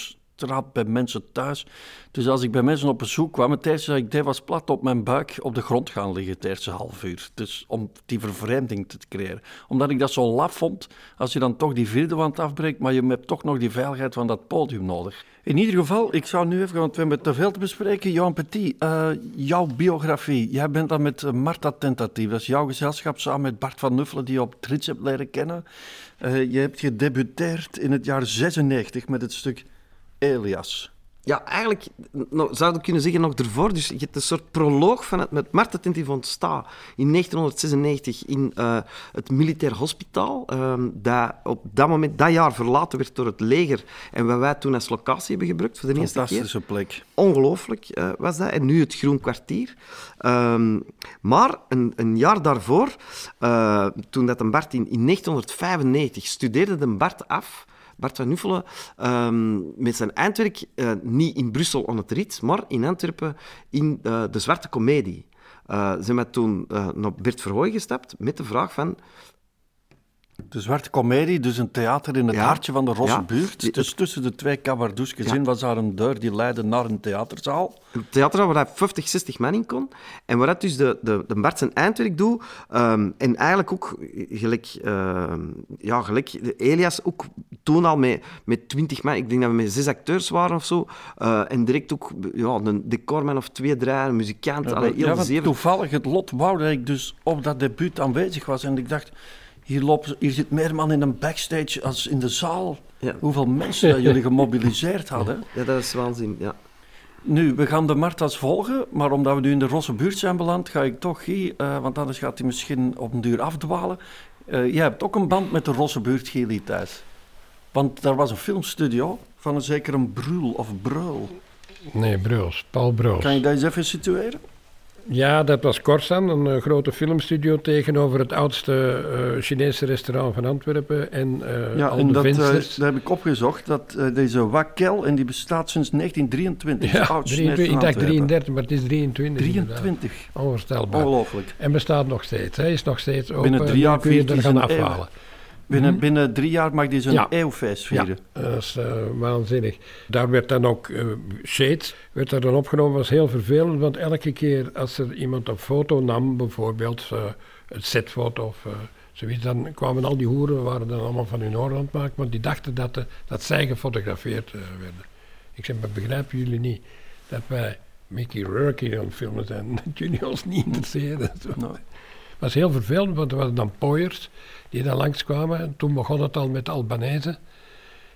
straat bij mensen thuis. Dus als ik bij mensen op bezoek kwam, het eerste dat ik deed was plat op mijn buik op de grond gaan liggen het eerste half uur. Dus om die vervreemding te creëren. Omdat ik dat zo laf vond, als je dan toch die vierde wand afbreekt, maar je hebt toch nog die veiligheid van dat podium nodig. In ieder geval, ik zou nu even, want we hebben te veel te bespreken. Johan Petit, eh, jouw biografie. Jij bent dan met eh, Marta Tentatief. Dat is jouw gezelschap samen met Bart van Nuffelen, die je op Trits hebt leren kennen. Eh, je hebt gedebuteerd in het jaar 96 met het stuk Elias. Ja, eigenlijk nou, zou ik kunnen zeggen nog ervoor. Dus je hebt een soort proloog van het met Marta Tinti van Sta in 1996 in eh, het militair hospitaal. ehm, dat op dat moment, dat jaar verlaten werd door het leger. En wat wij toen als locatie hebben gebruikt voor de eerste keer. Fantastische plek. Ongelooflijk eh, was dat. En nu het Groen Kwartier. Ehm, maar een, een jaar daarvoor, eh, toen dat een Bart in, in 1995 studeerde de Bart af. Bart van Nuffelen, ehm, met zijn eindwerk eh, niet in Brussel aan het Riet, maar in Antwerpen in eh, de Zwarte Comedie. Ze zijn toen eh, naar Bert Verhooy gestapt met de vraag van... De Zwarte Comedie, dus een theater in het Ja. hartje van de Rosse Ja. buurt. Dus tussen de twee cabardoesjes Ja. in was daar een deur die leidde naar een theaterzaal. Een theater waar hij 50, 60 man in kon. En waar dat dus de, de, de Bart zijn eindwerk doet. ehm, en eigenlijk ook gelijk, ehm, ja, gelijk Elias ook toen al met, met 20 man. Ik denk dat we met zes acteurs waren of zo. eh, en direct ook ja, een decorman of twee, drie, een muzikant. Ja, allee, heel ja, toevallig het lot wou dat ik dus op dat debuut aanwezig was. En ik dacht, hier, hier zit meer man in een backstage als in de zaal. Ja. Hoeveel mensen dat jullie gemobiliseerd hadden. Ja, dat is waanzin. Ja. Nu, we gaan de Marta's volgen, maar omdat we nu in de Rosse buurt zijn beland, ga ik toch, Guy, eh, want anders gaat hij misschien op een duur afdwalen. Eh, jij hebt ook een band met de Rosse buurt, Gili, thuis. Want daar was een filmstudio van een zeker een Brul of Breul. Nee, Bruls, Paul Bruls. Kan je dat eens even situeren? Ja, dat was Corsan, een eh, grote filmstudio tegenover het oudste eh, Chinese restaurant van Antwerpen. En eh Ja, al en de dat, vensters. dat heb ik opgezocht. Dat, deze Wakkel, en die bestaat sinds 1923. ja, Oud 23, ik dacht van 33, maar het is 23. inderdaad. 23. Onvoorstelbaar. Ongelooflijk. En bestaat nog steeds. Hij is nog steeds open. Binnen drie jaar kun je er gaan eeuw. Binnen, binnen drie jaar mag die zijn Ja. eeuwfeest vieren. Ja, dat is eh, waanzinnig. Daar werd dan ook eh, Shades werd er dan opgenomen, was heel vervelend, want elke keer als er iemand een foto nam, bijvoorbeeld eh, een setfoto of eh, zoiets, dan kwamen al die hoeren, waren dan allemaal van hun aan het maken, want die dachten dat, dat zij gefotografeerd werden. Ik zeg, maar begrijpen jullie niet dat wij Mickey Rourke hier aan het filmen zijn, dat jullie ons niet interesseren? Het was heel vervelend, want er waren dan pooiers die dan langskwamen. En toen begon het al met Albanese.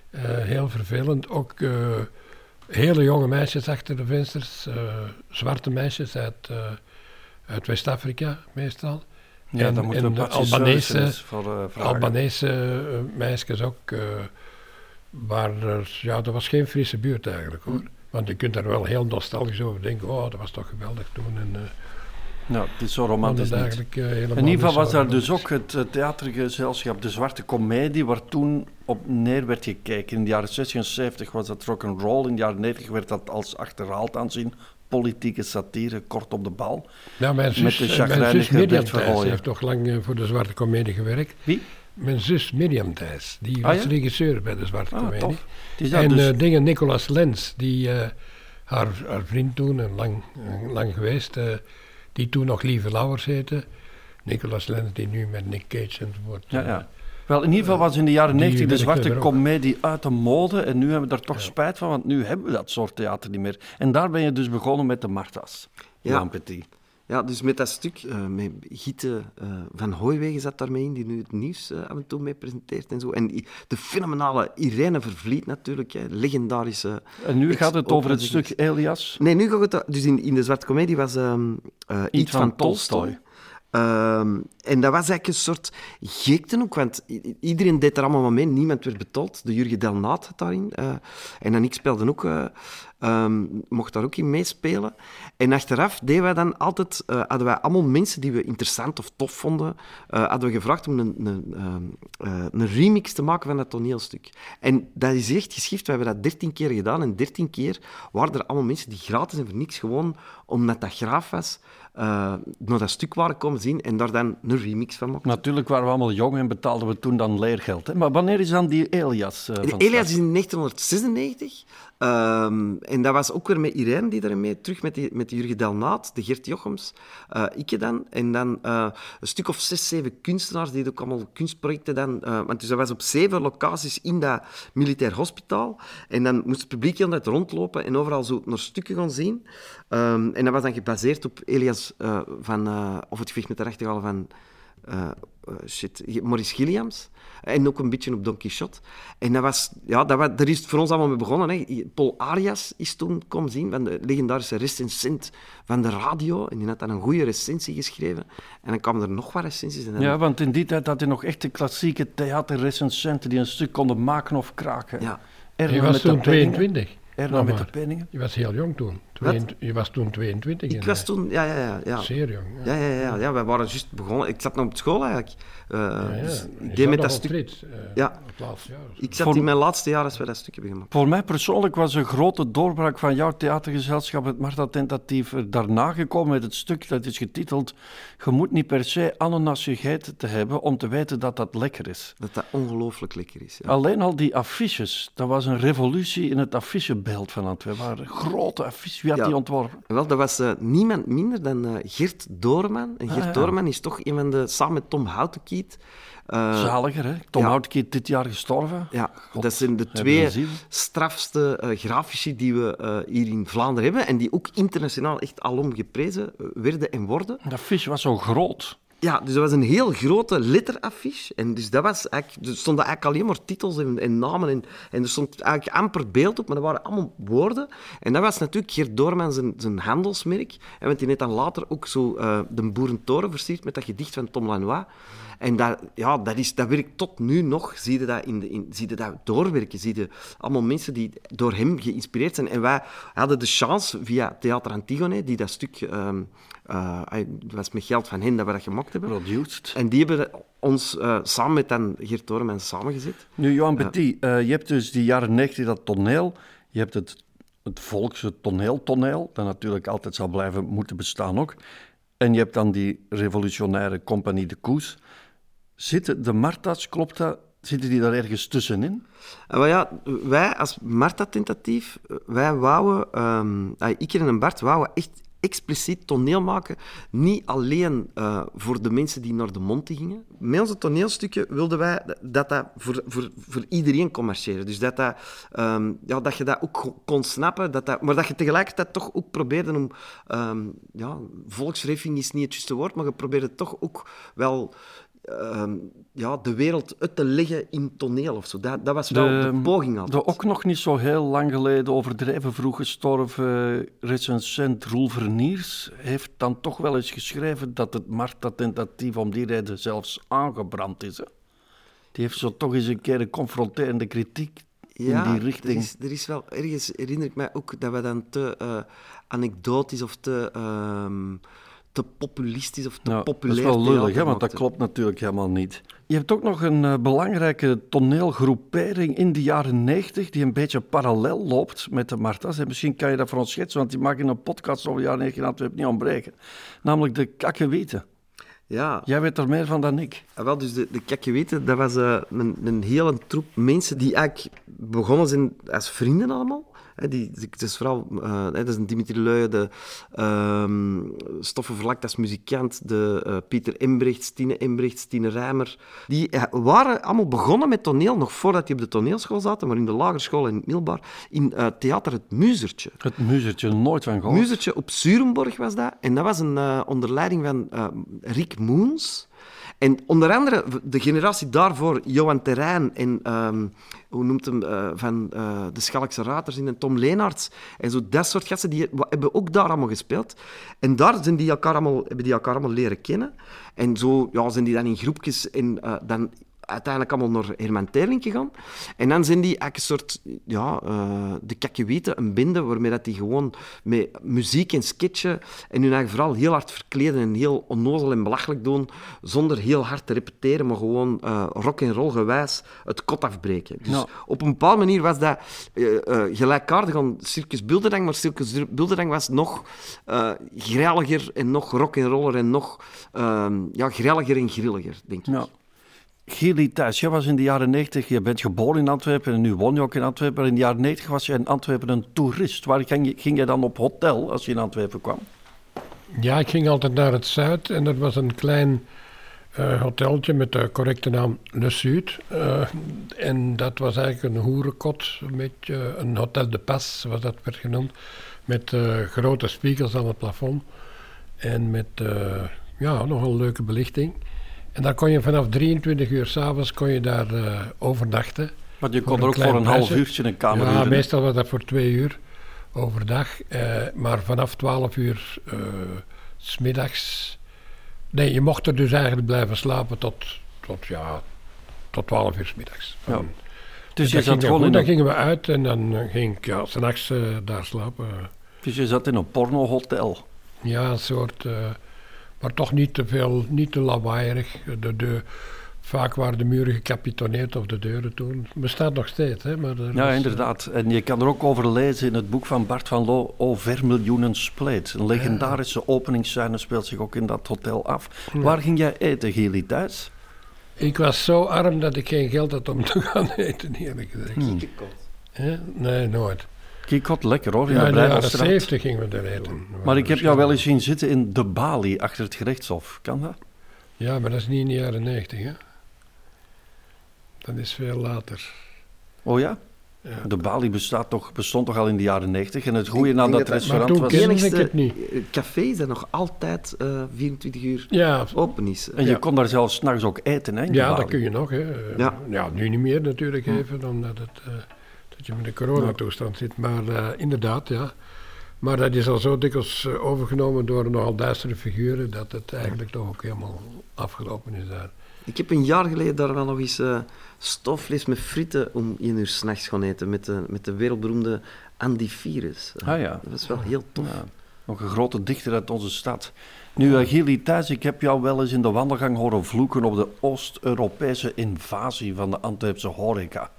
Eh, heel vervelend. Ook eh, hele jonge meisjes achter de vensters. eh, zwarte meisjes uit, uit West-Afrika meestal. ja, En- dan moeten en we Albanese- voor. Albanese meisjes ook. waar er, ja, dat was geen frisse buurt eigenlijk hoor. Want je kunt daar wel heel nostalgisch over denken. Oh, dat was toch geweldig toen. En, Nou, het is zo dat romantisch is niet. eigenlijk eh, In ieder geval was daar dus ook het theatergezelschap De Zwarte Comedie, waar toen op neer werd gekeken. In de jaren 60 en 70 was dat rock'n'roll, in de jaren 90 werd dat als achterhaald aanzien. Politieke satire, kort op de bal. Ja, mijn Met zus, de eh, chagrijnige Bert Verhooyen. heeft toch lang eh, voor de Zwarte Comedie gewerkt. Wie? Mijn zus Mirjam Thijs, die Ah, was ja? regisseur bij de Zwarte Ah, Comedie. En dus, dingen, Nicolas Lens, die haar, haar vriend toen, en lang, lang geweest, die toen nog Lieve Lauwers heette. Nicolas Lens, die nu met Nick Cage enzovoort. ja, eh, ja. Wel, in ieder geval was in de jaren 90 de zwarte ook. comedie uit de mode. En nu hebben we daar toch spijt van, want nu hebben we dat soort theater niet meer. En daar ben je dus begonnen met de Marta's. Ja. Ja, dus met dat stuk, eh, met Gitte eh, van Hooiwegen zat daarmee in, die nu het nieuws eh, af en toe mee presenteert en zo. En de fenomenale Irene Vervliet natuurlijk, hè, legendarische... En nu gaat het over het stuk Elias. Nee, nu gaat het... Dus in, in de Zwarte Comedie was eh, iets van van, Tolstoy. Ehm, en dat was eigenlijk een soort gekte ook, want iedereen deed er allemaal mee. Niemand werd betold. De Jurgen Delnaat had daarin. en dan ik speelde ook, ehm, mocht daar ook in meespelen. En achteraf deden wij dan altijd, eh, hadden wij allemaal mensen die we interessant of tof vonden, eh, hadden we gevraagd om een, een, ehm, eh, een remix te maken van dat toneelstuk. En dat is echt geschift. We hebben dat dertien keer gedaan. En dertien keer waren er allemaal mensen die gratis en voor niks gewoon, omdat dat graaf was, naar dat stuk waren komen zien en daar dan een remix van maken. Natuurlijk waren we allemaal jong en betaalden we toen dan leergeld. Hè? Maar wanneer is dan die Elias van Elias start? is in 1996. Ehm, en dat was ook weer met Irene die daarmee terug met, die, met de Jurgen Delnaat, de Gert Jochems, eh ikke dan. En dan eh, een stuk of zes, zeven kunstenaars die ook allemaal kunstprojecten dan... eh, want dus dat was op zeven locaties in dat militair hospitaal. En dan moest het publiek heel rondlopen en overal zo naar stukken gaan zien. Ehm, en dat was dan gebaseerd op Elias van... of het gevecht met de rechterhalen van... eh, eh, shit, Maurice Gilliams. En ook een beetje op Don Quixote. En dat was, ja, dat was, daar is het voor ons allemaal mee begonnen. Hè. Paul Arias is toen komen zien, van de legendarische recensent van de radio. En die had dan een goede recensie geschreven. En dan kwamen er nog wat recensies. En dan, Ja, want in die tijd had je nog echt de klassieke theaterrecensenten die een stuk konden maken of kraken. Ja. Erna Je was toen penningen. 22. Erna met de penningen. Je was heel jong toen. Tweeënt- Je was toen 22. ik was eh, toen... Ja, ja, ja. ja. Zeer jong. Ja. Ja, ja, ja, ja, wij waren juist begonnen. Ik zat nog op school eigenlijk. Eh, Ja, ja. dus Je ik deed met dat stuk. Ja. op het laatste jaar. Ik zat Voor- in mijn laatste jaar als we dat stuk hebben gemaakt. Voor mij persoonlijk was een grote doorbraak van jouw theatergezelschap, het Marta Tentatief, er daarna gekomen met het stuk dat is getiteld Je moet niet per se ananas gegeten te hebben om te weten dat dat lekker is. Dat dat ongelooflijk lekker is. Ja. Alleen al die affiches, dat was een revolutie in het affichebeeld van Antwerpen. waren grote affiches, wie had Ja. die ontworpen? Wel, dat was eh, niemand minder dan eh, Gert Doorman. En Gert Ah, ja. Doorman is toch een van de, samen met Tom Houtenkiet... eh, Zaliger, hè? Tom ja. Houtkiet dit jaar gestorven. ja, God, dat zijn de twee strafste grafici die we hier in Vlaanderen hebben. En die ook internationaal echt alom geprezen werden en worden. Dat affiche was zo groot. Ja, dus dat was een heel grote letteraffiche. En dus dat was eigenlijk, er stonden eigenlijk alleen maar titels en, en namen. En, en er stond eigenlijk amper beeld op, maar dat waren allemaal woorden. En dat was natuurlijk Geert Doorman zijn, zijn handelsmerk. En want die heeft dan later ook zo eh, de Boerentoren versierd met dat gedicht van Tom Lanois. En dat, ja, dat, is, dat werkt tot nu nog. Zie je dat, in de, in, zie je dat doorwerken? Zie je allemaal mensen die door hem geïnspireerd zijn. En wij hadden de chance via Theater Antigone, die dat stuk... dat was met geld van hen dat we dat gemaakt hebben. Produced. En die hebben ons eh, samen met dan Geert Doorman samengezet. Nu, Johan Petit, eh, je hebt dus die jaren 90 dat toneel. Je hebt het, het volkse toneel-toneel, dat natuurlijk altijd zal blijven moeten bestaan ook. En je hebt dan die revolutionaire Compagnie de Koes. Zitten de Marta's, klopt dat, zitten die daar ergens tussenin? En wel ja, wij als Marta-tentatief, wij wouden, ah, ik en Bart, wouden echt expliciet toneel maken. Niet alleen eh, voor de mensen die naar de Monte gingen. Met onze toneelstukken wilden wij dat dat voor, voor, voor iedereen kon marcheren. Dus dat, dat, ehm, ja, dat je dat ook kon snappen. Dat dat, maar dat je tegelijkertijd toch ook probeerde om... ehm ja, volksreffing is niet het juiste woord, maar je probeerde toch ook wel... ehm, ja, de wereld uit te leggen in toneel of zo. Dat, dat was wel de, poging altijd. De ook nog niet zo heel lang geleden overdreven vroeg gestorven recensent Roel Verniers heeft dan toch wel eens geschreven dat het Marta-tentatief om die reden zelfs aangebrand is. Hè? Die heeft zo toch eens een keer een confronterende kritiek in die richting. Er is, er is wel ergens, herinner ik mij ook, dat we dan te eh, anekdotisch of te, ehm, te populistisch of te Nou, dat populair is wel lullig, hè, want dat klopt natuurlijk helemaal niet. Je hebt ook nog een eh, belangrijke toneelgroepering in de jaren 90 die een beetje parallel loopt met de Marta's. En misschien kan je dat voor ons schetsen, want die mag in een podcast over de jaren 90 in Antwerpen niet ontbreken. Namelijk de Kakkewieten. Ja, Jij weet er meer van dan ik. Ah, wel, dus de, de Kakkewieten, dat was eh, een, een hele troep mensen die eigenlijk begonnen zijn als vrienden allemaal. Hè, die, het is vooral, eh, hè, dat is een Dimitri Leuyen, de ehm Stoffen muzikant, de eh, Pieter Embrechts, Tine Embrechts, Tine Rijmer. Die eh, waren allemaal begonnen met toneel, nog voordat die op de toneelschool zaten, maar in de lagere school en in het middelbaar, in theater Het Muzertje. Het muzertje, nooit van gehoord. Muzertje op Surenborg was dat. En dat was een onder leiding van Rick Moens. En onder andere de generatie daarvoor, Johan Terrein en ehm, hoe noemt hem, eh, van eh, de Schalkse Raters en Tom Leenaerts. En zo dat soort gasten, die hebben ook daar allemaal gespeeld. En daar zijn die elkaar allemaal, hebben die elkaar allemaal leren kennen. En zo ja, zijn die dan in groepjes en eh, dan uiteindelijk allemaal naar Herman Terling gegaan. En dan zijn die eigenlijk een soort, ja, eh, de kakkewieten, een bende, waarmee dat die gewoon met muziek en sketchen en hun eigen vooral heel hard verkleden en heel onnozel en belachelijk doen, zonder heel hard te repeteren, maar gewoon eh, rock en roll gewijs het kot afbreken. Dus Ja. op een bepaalde manier was dat eh, gelijkaardig aan Circus Bulderang, maar Circus Bulderang was nog grelliger en nog rock en roller en nog ehm, ja, grelliger en grilliger, denk ik. Ja. Gili Thijs, jij was in de jaren 90, je bent geboren in Antwerpen en nu woon je ook in Antwerpen. Maar in de jaren 90 was je in Antwerpen een toerist. Waar ging je, ging je dan op hotel als je in Antwerpen kwam? Ja, ik ging altijd naar het zuid en dat was een klein eh, hoteltje met de correcte naam Le Sud. Eh, en dat was eigenlijk een hoerenkot, een een hotel de pas, zoals dat werd genoemd. Met eh, grote spiegels aan het plafond en met ja, nog een leuke belichting. En dan kon je vanaf 23 uur s'avonds kon je daar eh, overnachten. Want je kon er ook voor een half uurtje een kamer ja, meestal was dat voor twee uur overdag. eh, maar vanaf 12 uur s smiddags. Nee, je mocht er dus eigenlijk blijven slapen tot, tot, ja, tot 12 uur 's middags. Ja. Dus je zat gewoon in dan gingen we uit en dan ging ik ja, s'nachts daar slapen. dus je zat in een pornohotel. Ja, een soort. Maar toch niet te veel, niet te lawaaierig. De, de, vaak waren de muren gecapitoneerd of de deuren toen. Het bestaat nog steeds, hè? Maar er Ja, was, inderdaad. En je kan er ook over lezen in het boek van Bart van Loo, O Vermiljoenen Spleet. Een legendarische openingsscène speelt zich ook in dat hotel af. Waar ging jij eten, Gili, thuis? Ik was zo arm dat ik geen geld had om te gaan eten, eerlijk gezegd. Hmm. Hè? Nee, nooit. Kikot, lekker hoor, in Ja, de in de jaren Breidelstraat. 70 gingen we daar eten. Maar ik heb jou wel eens zien zitten in de balie achter het gerechtshof. Kan dat? Ja, maar dat is niet in de jaren 90, hè? Dat is veel later. Oh ja? De Bali bestaat toch, bestond toch al in de jaren 90 en het goede aan dat dat restaurant maar was... toen Het ken- enigste ik het niet. eh, café dat nog altijd eh 24 uur Ja, open is. En je kon daar zelfs s'nachts ook eten, hè? ja dat kun je nog. Hè. Ja. ja, nu niet meer natuurlijk even, omdat het, eh, dat je met de coronatoestand zit. Maar eh, inderdaad, ja. Maar dat is al zo dikwijls eh, overgenomen door nogal duistere figuren, dat het eigenlijk toch ook helemaal afgelopen is daar. Ik heb een jaar geleden daar wel nog eens stofvlees met frieten om één uur s'nachts gaan eten met de, met de wereldberoemde Andy Virus. Ah ja. Dat was wel heel tof. Ja, nog een grote dichter uit onze stad. Nu, uh, Gili ik heb jou wel eens in de wandelgang horen vloeken op de Oost-Europese invasie van de Antwerpse horeca.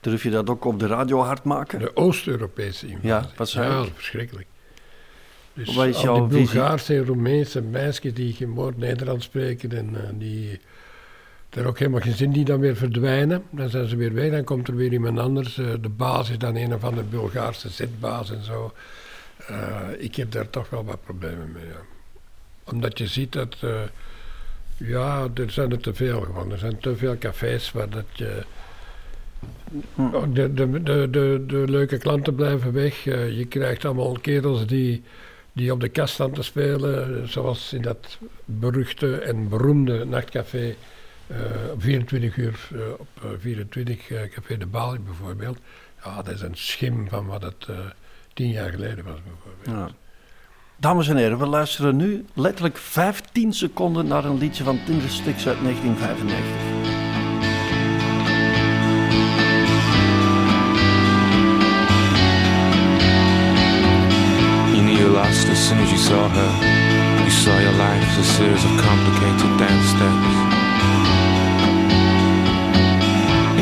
Durf je dat ook op de radio hard maken? De Oost-Europese invasie. Ja, wat zei Ja, ik? verschrikkelijk. Dus Wat is jouw die? Bulgaarse en Roemeense meisjes die geen woord Nederlands spreken en eh, die er ook helemaal geen zin die dan weer verdwijnen. Dan zijn ze weer weg, dan komt er weer iemand anders. Eh, de baas is dan een of andere Bulgaarse zetbaas en zo. Eh, ik heb daar toch wel wat problemen mee. Ja. Omdat je ziet dat, ja, er zijn er te veel gewoon. Er zijn te veel cafés waar dat je... De, de, de, de, de leuke klanten blijven weg. Eh, je krijgt allemaal kerels die, die op de kast staan te spelen. Zoals in dat beruchte en beroemde nachtcafé. eh, op 24 uur eh, op eh, 24 eh, Café de Bali bijvoorbeeld. Ja, dat is een schim van wat het tien jaar geleden was bijvoorbeeld. Ja. Dames en heren, we luisteren nu letterlijk 15 seconden naar een liedje van Tindersticks uit 1995. Lost as soon as you saw her. You saw your life as a series of complicated dance steps.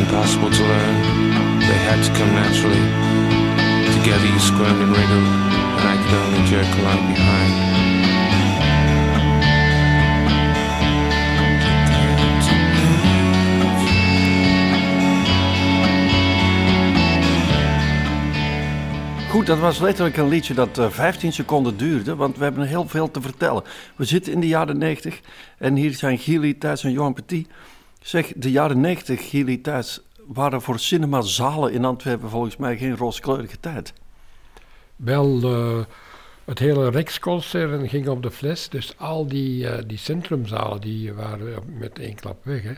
Impossible to learn, they had to come naturally. Together you squirmed and wriggled, and I could only jerk along behind. Goed, dat was letterlijk een liedje dat eh, 15 seconden duurde, want we hebben heel veel te vertellen. We zitten in de jaren 90 en hier zijn Gili Thijs en Johan Petit. Zeg, de jaren 90, Gili Thijs, waren voor cinemazalen in Antwerpen volgens mij geen rooskleurige tijd. Wel, eh, het hele Rijksconcert ging op de fles. Dus al die, eh, die centrumzalen die waren met één klap weg. Hè.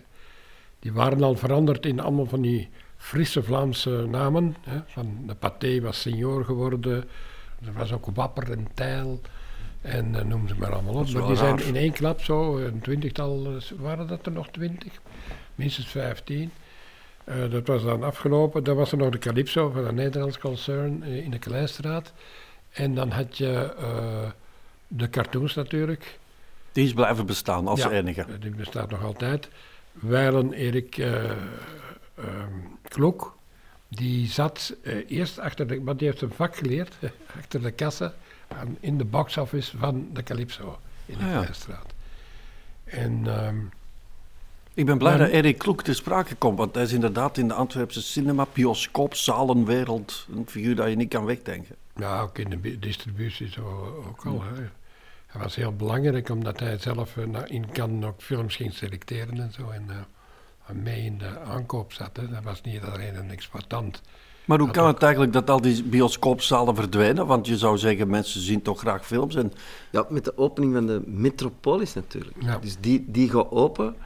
Die waren al veranderd in allemaal van die frisse Vlaamse namen. Hè. Van de Pathé was senior geworden. Er was ook Wapper en Tijl. En eh, noem ze maar allemaal op. Maar die zijn in één klap zo, een twintigtal, eh, waren dat er nog twintig? Minstens vijftien. Eh, dat was dan afgelopen. Dan was er nog de Calypso van een Nederlands concern eh, in de Kleistraat. En dan had je eh, de cartoons natuurlijk. Die is blijven bestaan als Ja. enige. Eh, Die bestaat nog altijd. Wijlen Erik eh ehm, Klok, die zat eh, eerst achter de... Want die heeft een vak geleerd, achter de kassa, aan- in de box-office van de Calypso in de Ah, ja. En... ehm, Ik ben blij Maar- dat Erik Kloek ter sprake komt, want hij is inderdaad in de Antwerpse cinema, bioscoop, zalenwereld een figuur dat je niet kan wegdenken. Ja, ook in de distributie zo ook al. Hè. Hij was heel belangrijk omdat hij zelf eh, in Cannes ook films ging selecteren en zo. En eh, mee in de aankoop zat. Hè. Dat was niet alleen een exploitant. Maar hoe Dat kan ook. het eigenlijk dat al die bioscoopzalen verdwijnen? Want je zou zeggen, mensen zien toch graag films. En Ja, met de opening van de Metropolis natuurlijk. Ja. Dus die, die gaat open.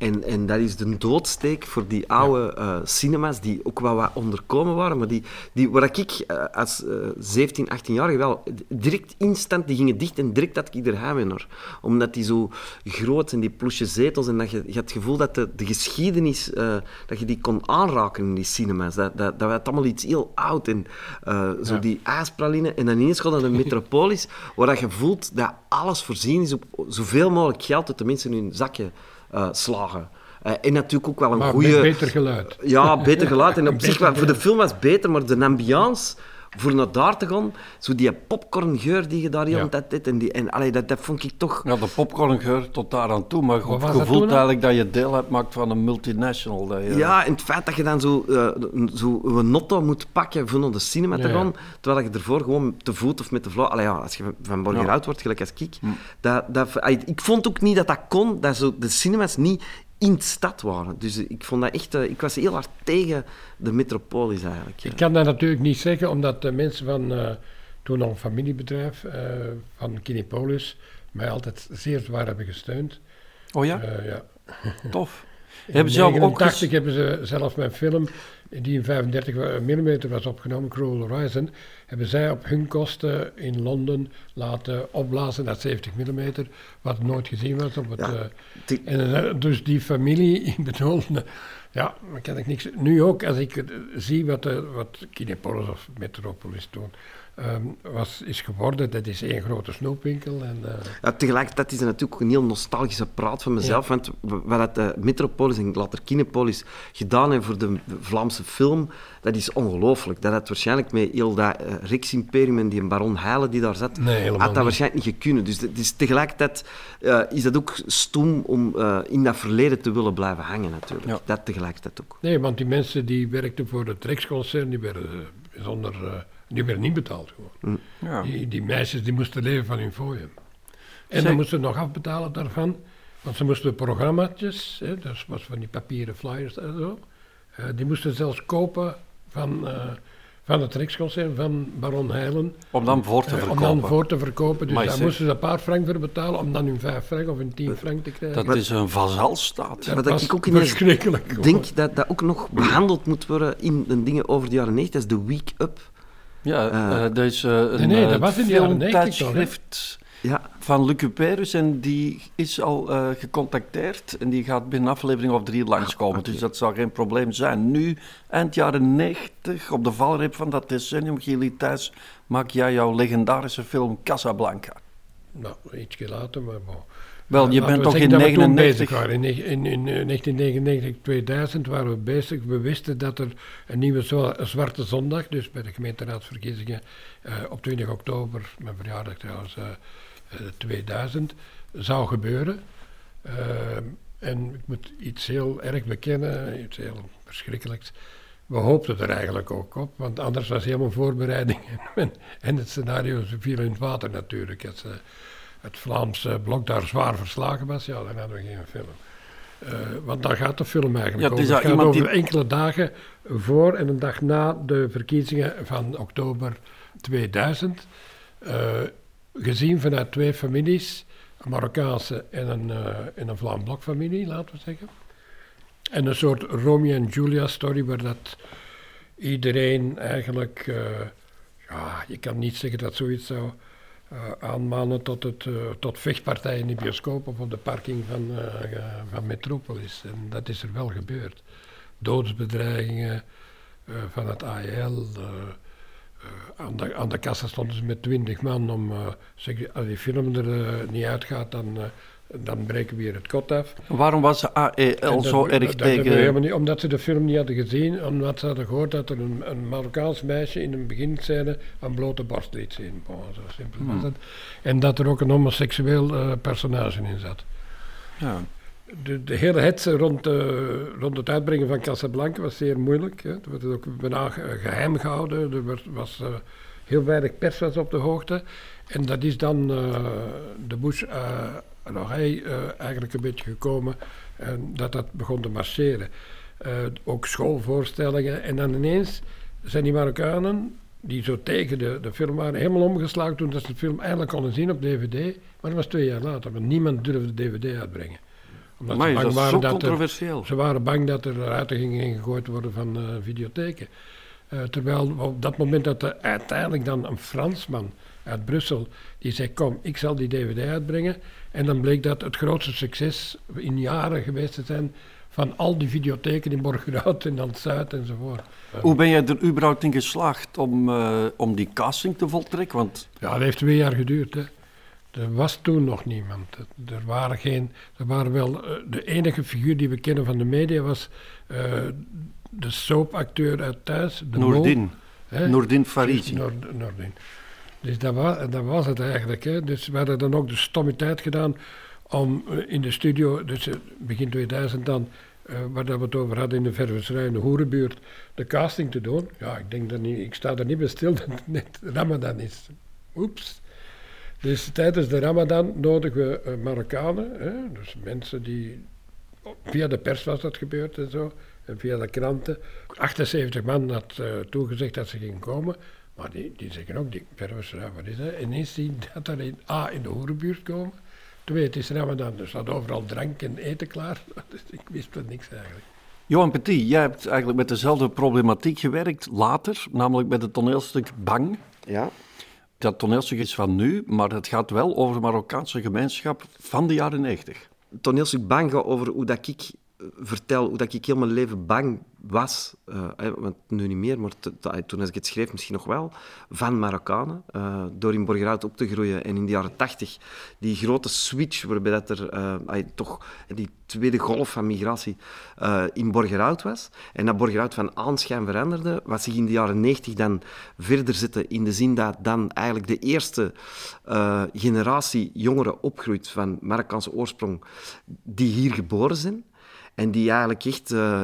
En, en dat is de doodsteek voor die oude eh, cinema's die ook wel wat onderkomen waren. Maar die, die, waar ik eh, als eh 17, 18-jarige wel direct instant, die gingen dicht en direct had ik er heimwee naar. Omdat die zo groot en die ploesje zetels en dat je, je had het gevoel dat de, de geschiedenis, eh, dat je die kon aanraken in die cinema's. Dat, dat, dat werd allemaal iets heel oud en eh, zo Ja. die ijspraline. En dan ineens gaat naar de metropolis, waar dat je voelt dat alles voorzien is op zoveel mogelijk geld dat de mensen in hun zakje eh, slagen. Eh, en natuurlijk ook wel een goede... beter geluid. Ja, beter geluid. En op zich, voor de film was het beter, maar de ambiance voor naar daar te gaan, zo die popcorngeur die je daar heel Ja. tijd hebt, en, die, en allee, dat, dat vond ik toch... ja, de popcorngeur tot daar aan toe. Maar je dat voelt toen dan? eigenlijk dat je deel uitmaakt van een multinational. Dat je, Ja, en het feit dat je dan zo, eh, een- zo een notto moet pakken voor naar de cinema te Ja, ja. gaan, terwijl je ervoor gewoon te voet of met de vlog... Allee, ja, als je van- van Borgerhout wordt, gelijk als ik. Dat, dat, allee, ik vond ook niet dat dat kon, dat zo de cinemas niet in de stad waren. Dus ik vond dat echt... eh, ik was heel hard tegen de metropolis eigenlijk. ja. Ik kan dat natuurlijk niet zeggen, omdat de mensen van eh, toen nog een familiebedrijf eh, van Kinepolis mij altijd zeer zwaar hebben gesteund. Oh ja? Eh, ja. Tof. In Hebben ze ook 89 ges- hebben ze zelf mijn film, die in 35 mm was opgenomen, Cruel Horizon, hebben zij op hun kosten in Londen laten opblazen naar 70 mm, wat nooit gezien was. Op het, Ja. eh, Die- en eh, dus die familie, ik bedoel, eh, ja, daar kan ik niks. Nu ook, als ik eh, zie wat, eh, wat Kinepolis of Metropolis toen ehm, was, is geworden, dat is één grote snoepwinkel. En, eh, Ja, tegelijkertijd is het natuurlijk ook een heel nostalgische praat van mezelf. Want wat de Metropolis en later Kinepolis gedaan hebben voor de Vlaamse film, dat is ongelooflijk. Dat had waarschijnlijk met heel dat eh, Rix-imperium en die baron Heilen die daar zat, Nee, had dat niet. waarschijnlijk niet gekund. Dus het is tegelijkertijd eh, is dat ook stom om eh, in dat verleden te willen blijven hangen natuurlijk. Ja. Dat tegelijkertijd ook. Nee, want die mensen die werkten voor het Rex-concern, die werden eh, bijzonder, eh, die werden niet betaald gewoon. Ja. Die, die meisjes die moesten leven van hun fooien. En dan moesten ze nog afbetalen daarvan, want ze moesten programmaatjes, hè, dat was van die papieren flyers en zo, eh, die moesten zelfs kopen van, eh, van het Rex-concern, van Baron Heilen, Om dan voor te eh, verkopen. om dan voor te verkopen. Dus Maar daar zeg- moesten ze een paar frank voor betalen om dan hun vijf frank of hun tien frank te krijgen. Dat is een vazalstaat. Dat Wat ik ook ineens verschrikkelijk. Ik denk dat dat ook nog behandeld moet worden in de dingen over de jaren 90. Dat is de Week Up. Ja, Eh, eh, dat is eh, een nee, nee, dat eh, was in de jaren 90 toch, hè? filmtijdschrift Ja, van Luc Cuperus en die is al eh, gecontacteerd en die gaat binnen aflevering of drie langskomen. oké. Dus dat zal geen probleem zijn. Nu, eind jaren 90, op de valreep van dat decennium, Gili Thijs, maak jij jouw legendarische film Casablanca. Nou, ietsje later, maar bon. Wel, je bent we toch in dat we toen 99... bezig waren. In, neg- in, in eh, 1999, 2000 waren we bezig. We wisten dat er een nieuwe Zwarte Zondag, dus bij de gemeenteraadsverkiezingen eh, op 20 oktober, mijn verjaardag trouwens, eh, eh, 2000, zou gebeuren. Eh, en ik moet iets heel erg bekennen, iets heel verschrikkelijks. We hoopten er eigenlijk ook op, want anders was helemaal voorbereiding en, het scenario viel in het water natuurlijk. Het, eh, het Vlaamse blok daar zwaar verslagen was, ja, dan hadden we geen film. Eh, want daar gaat de film eigenlijk Ja, over. Het gaat over die- enkele dagen voor en een dag na de verkiezingen van oktober 2000. eh, gezien vanuit twee families, een Marokkaanse en een, eh en een Vlaam blokfamilie, laten we zeggen. En een soort Romeo en Julia story waar dat iedereen eigenlijk, eh, ja, je kan niet zeggen dat zoiets zou eh, aanmanen tot, het, eh, tot vechtpartijen in de bioscoop of op de parking van, eh, eh, van Metropolis. En dat is er wel gebeurd. Doodsbedreigingen eh, van het AEL. eh, eh, aan, de, aan de kassa stonden ze met twintig man om, eh, zeg, als die film er eh, niet uitgaat, dan, eh, dan breken we hier het kot af. Waarom was de AEL dat- zo dat- erg dat tegen... niet, omdat ze de film niet hadden gezien, omdat ze hadden gehoord dat er een, een Marokkaans meisje in een beginscène een blote borst liet zien. Bon, zo simpel was het. En dat er ook een homoseksueel eh, personage in zat. Ja. De, de hele hetze rond, eh, rond het uitbrengen van Casablanca was zeer moeilijk. Hè. Er werd ook bijna ge- geheim gehouden. Er werd, was, eh, heel weinig pers was op de hoogte. En dat is dan de Bush uh, eigenlijk een beetje gekomen. En dat dat begon te marcheren. Eh, ook schoolvoorstellingen. En dan ineens zijn die Marokkanen, die zo tegen de, de film waren, helemaal omgeslagen toen dat ze de film eindelijk konden zien op DVD. Maar dat was twee jaar later, want niemand durfde DVD uitbrengen. Omdat Maar ze dat bang zo waren dat er, controversieel. ze waren bang dat er uitingen in gegooid worden van eh, videotheken. Eh, terwijl op dat moment dat er uiteindelijk dan een Fransman uit Brussel, die zei kom, ik zal die dvd uitbrengen. En dan bleek dat het grootste succes in jaren geweest te zijn van al die videotheken in Borgerhout en dan Zuid enzovoort. Hoe ben jij er überhaupt in geslaagd om, eh, om die casting te voltrekken? Want Ja, dat heeft twee jaar geduurd. Hè. Er was toen nog niemand. Er- waren, geen, er waren wel, eh, de enige figuur die we kennen van de media was eh, de soapacteur uit thuis. De Noordin, hè. Noordin Farisi. Noord- Noordin. Dus dat was, dat was het eigenlijk. Hè. Dus we hadden dan ook de stommiteit gedaan om eh, in de studio, dus eh, begin 2000 dan, eh, waar dat we het over hadden in de Verversrij, in de Hoerenbuurt, de casting te doen. Ja, ik denk dat niet, ik sta er niet bij stil dat het net Ramadan is. Oeps. Dus tijdens de Ramadan nodigen we Marokkanen, hè, dus mensen die via de pers was dat gebeurd en zo. En via de kranten. 78 man had toegezegd dat ze gingen komen. Maar die, die zeggen ook, die pervers, ja, wat is dat? Ineens zien dat er in, A, in de hoerenbuurt komen. Twee, het is Ramadan, er staat overal drank en eten klaar. Dus ik wist van niks eigenlijk. Johan Petit, jij hebt eigenlijk met dezelfde problematiek gewerkt later, namelijk met het toneelstuk Bang. Ja. Dat toneelstuk is van nu, maar het gaat wel over de Marokkaanse gemeenschap van de jaren 90. Het toneelstuk Bang gaat over hoe dat ik vertel, hoe dat ik heel mijn leven bang was. eh, want nu niet meer, maar toen als ik het schreef misschien nog wel. Van Marokkanen. eh, door in Borgerhout op te groeien. En in de jaren tachtig die grote switch waarbij dat er eh, toch die tweede golf van migratie in Borgerhout was. En dat Borgerhout van aanschijn veranderde. Wat zich in de jaren negentig dan verder zette. In de zin dat dan eigenlijk de eerste generatie jongeren opgroeit van Marokkaanse oorsprong. Die hier geboren zijn. En die eigenlijk echt eh,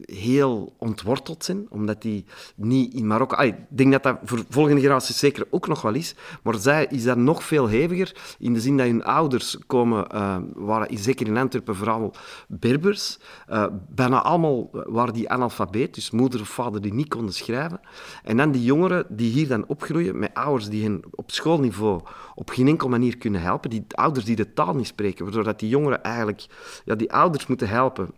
heel ontworteld zijn, omdat die niet in Marokko... Ik denk dat dat voor volgende generaties zeker ook nog wel is, maar zij is dat nog veel heviger, in de zin dat hun ouders komen, eh, waren zeker in Antwerpen vooral Berbers, eh, bijna allemaal waren die analfabeet, dus moeder of vader die niet konden schrijven. En dan die jongeren die hier dan opgroeien, met ouders die hen op schoolniveau op geen enkele manier kunnen helpen, die ouders die de taal niet spreken, waardoor dat die jongeren eigenlijk ja, die ouders moeten helpen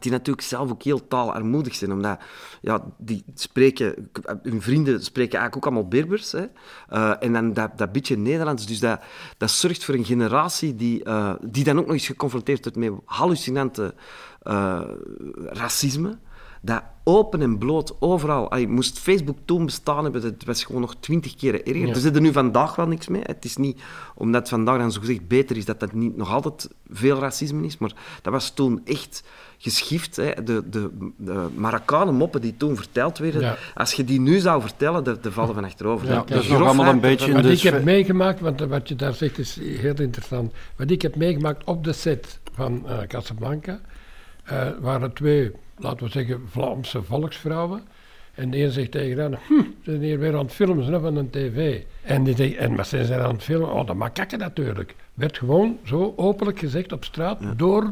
die natuurlijk zelf ook heel taalarmoedig zijn, omdat ja, die spreken, hun vrienden spreken eigenlijk ook allemaal Berbers. Hè? Eh, en dan dat, dat beetje Nederlands. Dus dat, dat zorgt voor een generatie die, eh, die dan ook nog eens geconfronteerd wordt met hallucinante eh, racisme. Dat open en bloot overal. Allee, moest Facebook toen bestaan hebben, het was gewoon nog twintig keer erger. Er zit er nu vandaag wel niks mee. Het is niet omdat het vandaag dan zogezegd beter is, dat dat niet nog altijd veel racisme is. Maar dat was toen echt geschift. Hè. De, de, de Marokkanen moppen die toen verteld werden, Ja. als je die nu zou vertellen, dan vallen van achterover. Ja, Dat- dat is nog allemaal een beetje Wat de ik heb meegemaakt, want wat je daar zegt is heel interessant. Wat ik heb meegemaakt op de set van eh, Casablanca, eh, waren twee, laten we zeggen, Vlaamse volksvrouwen. En de een zegt tegen ander, hm, ze zijn hier weer aan het filmen hè, van een tv. En die zegt, en wat zijn ze aan het filmen? Oh, dat makakken natuurlijk. Werd gewoon zo openlijk gezegd op straat door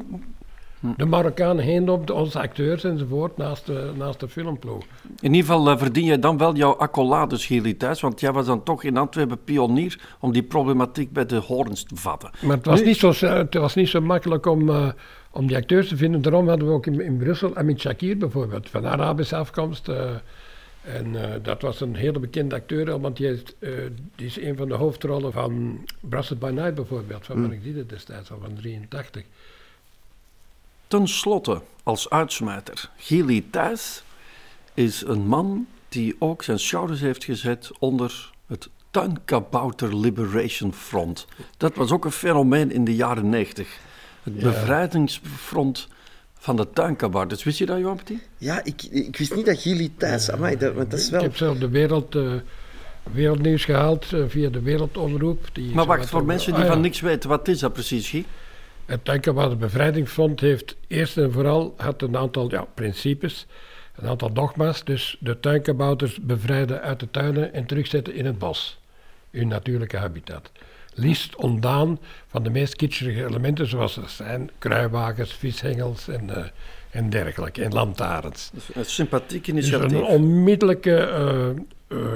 de Marokkanen heen op de, onze acteurs enzovoort naast de, naast de filmploeg. In ieder geval eh, verdien jij dan wel jouw accolades, Gili Thijs, want jij was dan toch in Antwerpen pionier om die problematiek bij de horens te vatten. Maar het was, niet zo, het was niet zo makkelijk om, eh, om die acteurs te vinden. Daarom hadden we ook in, in Brussel Amit Shakir bijvoorbeeld, van Arabische afkomst. eh, en eh, dat was een hele bekende acteur, want die, heeft, eh, die is een van de hoofdrollen van Brassed by Night bijvoorbeeld, van Mark Diede destijds al van 83. Ten slotte, als uitsmijter, Gili Thijs is een man die ook zijn schouders heeft gezet onder het Tuinkabouter Liberation Front. Dat was ook een fenomeen in de jaren 90. Het bevrijdingsfront van de tuinkabouters. Wist je dat, Johan Petit? Ja, ik, ik wist niet dat Gili thuis... Amai, dat, want dat is Ik wel... heb zelf de wereld, eh, wereldnieuws gehaald eh, via de wereldomroep. Die Maar wacht, wat voor over- mensen die Ah, ja. van niks weten, wat is dat precies, Guy? Het Tuinkabouter Bevrijdingsfront heeft eerst en vooral had een aantal ja, principes, een aantal dogma's. Dus de tuinkabouters bevrijden uit de tuinen en terugzetten in het bos, hun natuurlijke habitat. Liefst ontdaan van de meest kitscherige elementen, zoals er zijn kruiwagens, vishengels en, eh, en dergelijke, en lantaarns. Een sympathiek Dus initiatief. een onmiddellijke eh, eh,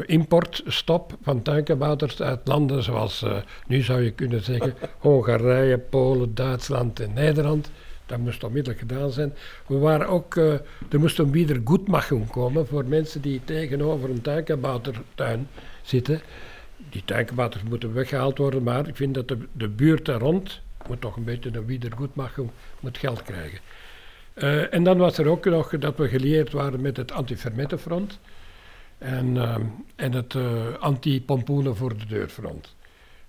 importstop van tuinkabouters uit landen zoals, nu zou je kunnen zeggen, Hongarije, Polen, Duitsland en Nederland. Dat moest onmiddellijk gedaan zijn. We waren ook, eh, er moest een wiedergoedmachung komen voor mensen die tegenover een tuinkaboutertuin zitten. Die tuinkabouters moeten weggehaald worden, maar ik vind dat de, de buurt daar rond moet toch een beetje een wiedergoedmachung, moet geld krijgen. Eh, en dan was er ook nog dat we gelieerd waren met het anti-vermettenfront en, ehm, en het eh, anti-pompoenen voor de deurfront.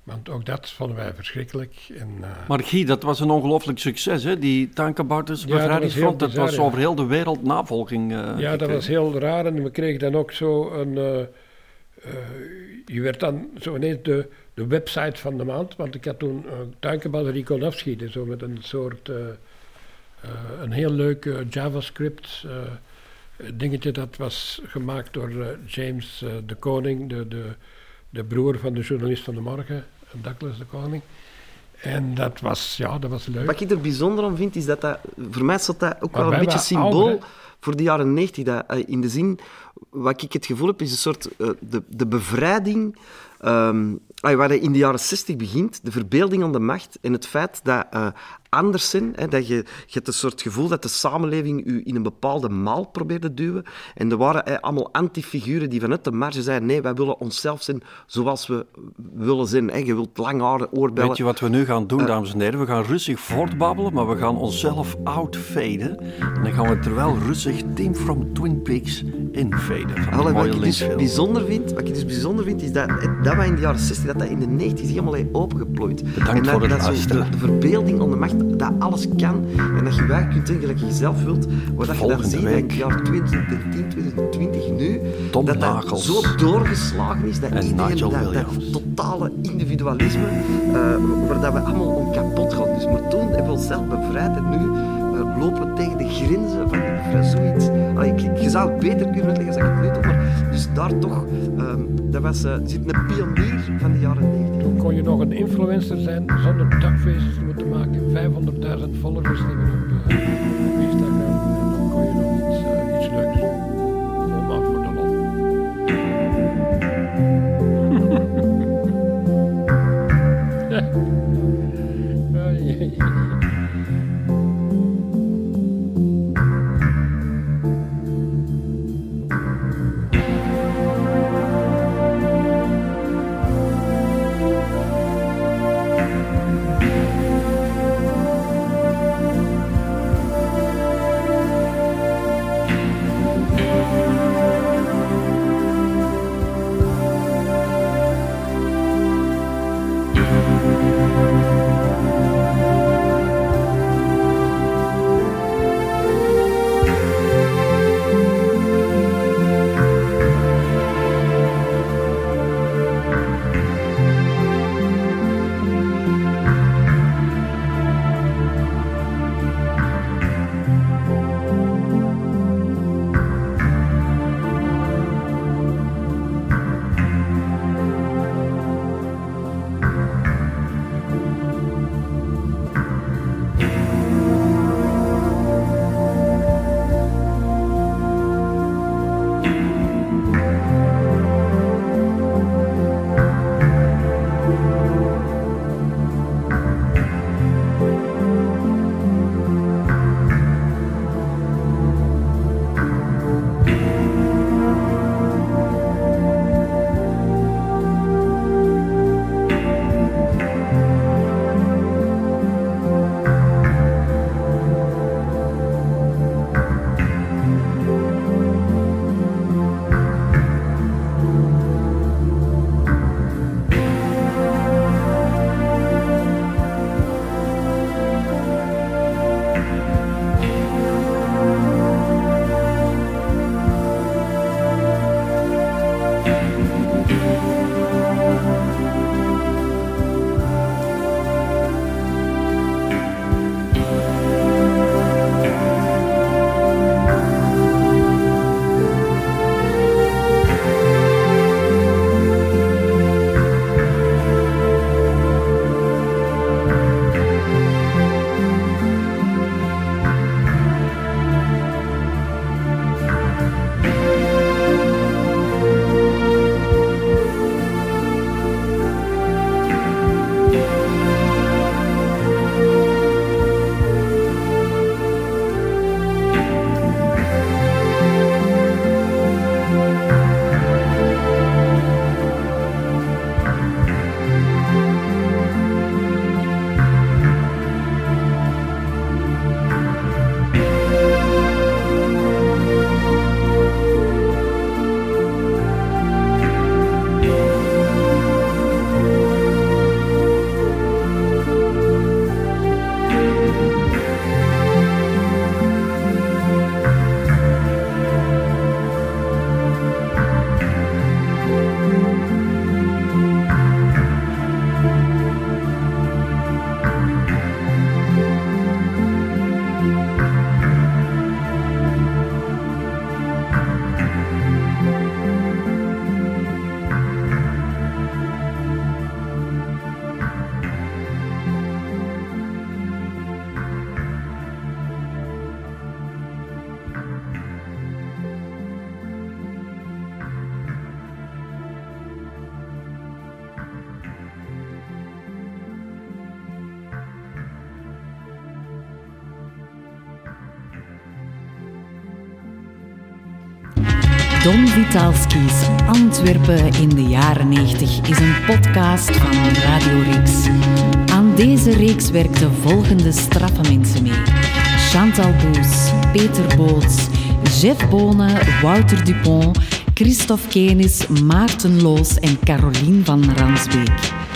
Want ook dat vonden wij verschrikkelijk. En, eh, Maar Guy, dat was een ongelooflijk succes, hè? Die tuinkabouters Ja, dat was Dat was ja. over heel de wereld navolging. eh, ja, dat was heel raar. En we kregen dan ook zo een. eh, eh, je werd dan zo ineens de, website van de maand. Want ik had toen uh, tuinkabouter Rico afschieten. Zo met een soort. eh, eh, een heel leuk eh, JavaScript. eh, dingetje dat was gemaakt door eh, James eh, de Koning, de, de, de broer van de journalist van de morgen, Douglas de Koning. En dat was, ja, dat was leuk. Wat ik er bijzonder aan vind, is dat dat... Voor mij staat dat ook Maar wel een beetje symbool ouder, voor de jaren 90. Dat, eh, in de zin, wat ik het gevoel heb, is een soort... eh, de, de bevrijding... ah, waar je in de jaren 60 begint, de verbeelding aan de macht en het feit dat eh, anders zijn, hè, dat je, je hebt een soort gevoel dat de samenleving u in een bepaalde maal probeert te duwen. En er waren eh, allemaal antifiguren die vanuit de marge zeiden, nee, wij willen onszelf zijn zoals we willen zijn. Hè. Je wilt lang haren, oorbellen. Weet je wat we nu gaan doen, dames en heren? We gaan rustig voortbabbelen, maar we gaan onszelf outfaden. En dan gaan we terwijl rustig Tim from Twin Peaks infaden. Allee, wat ik dus bijzonder vind, wat ik dus bijzonder vind, is dat dat wat in de jaren 60, dat dat in de 90 helemaal heeft opengeplooid. Bedankt en dat, voor het dat zo luisteren. De, de verbeelding de macht, dat alles kan en dat je waar kunt doen gelijk je zelf wilt. Wat dat je dan ziet dat in het jaar 2010, 2020 nu, Tom dat dat zo doorgeslagen is, dat En iedereen, dat, dat totale individualisme, eh, waar dat we allemaal om kapot gaan. Dus maar toen hebben we onszelf bevrijd en nu eh, lopen we tegen de grenzen van, van zoiets. Allee, ik- je zou het beter kunnen uitleggen als ik het nu doe, dus daar toch, ehm, dat was, eh, zit een pionier van de jaren 90. Toen kon je nog een influencer zijn zonder duckfaces te moeten maken. 500.000 followers hebben op, eh, op Instagram. En dan kon je nog iets, eh, iets leuks doen. Gewoon maar voor de lol. Don Vitalski's Antwerpen in de jaren 90 is een podcast van Radio Rix. Aan deze reeks werkten volgende straffe mensen mee. Chantal Boes, Peter Boots, Jeff Bonen, Wouter Dupont, Christophe Kenis, Maarten Loos en Caroline van Ransbeek.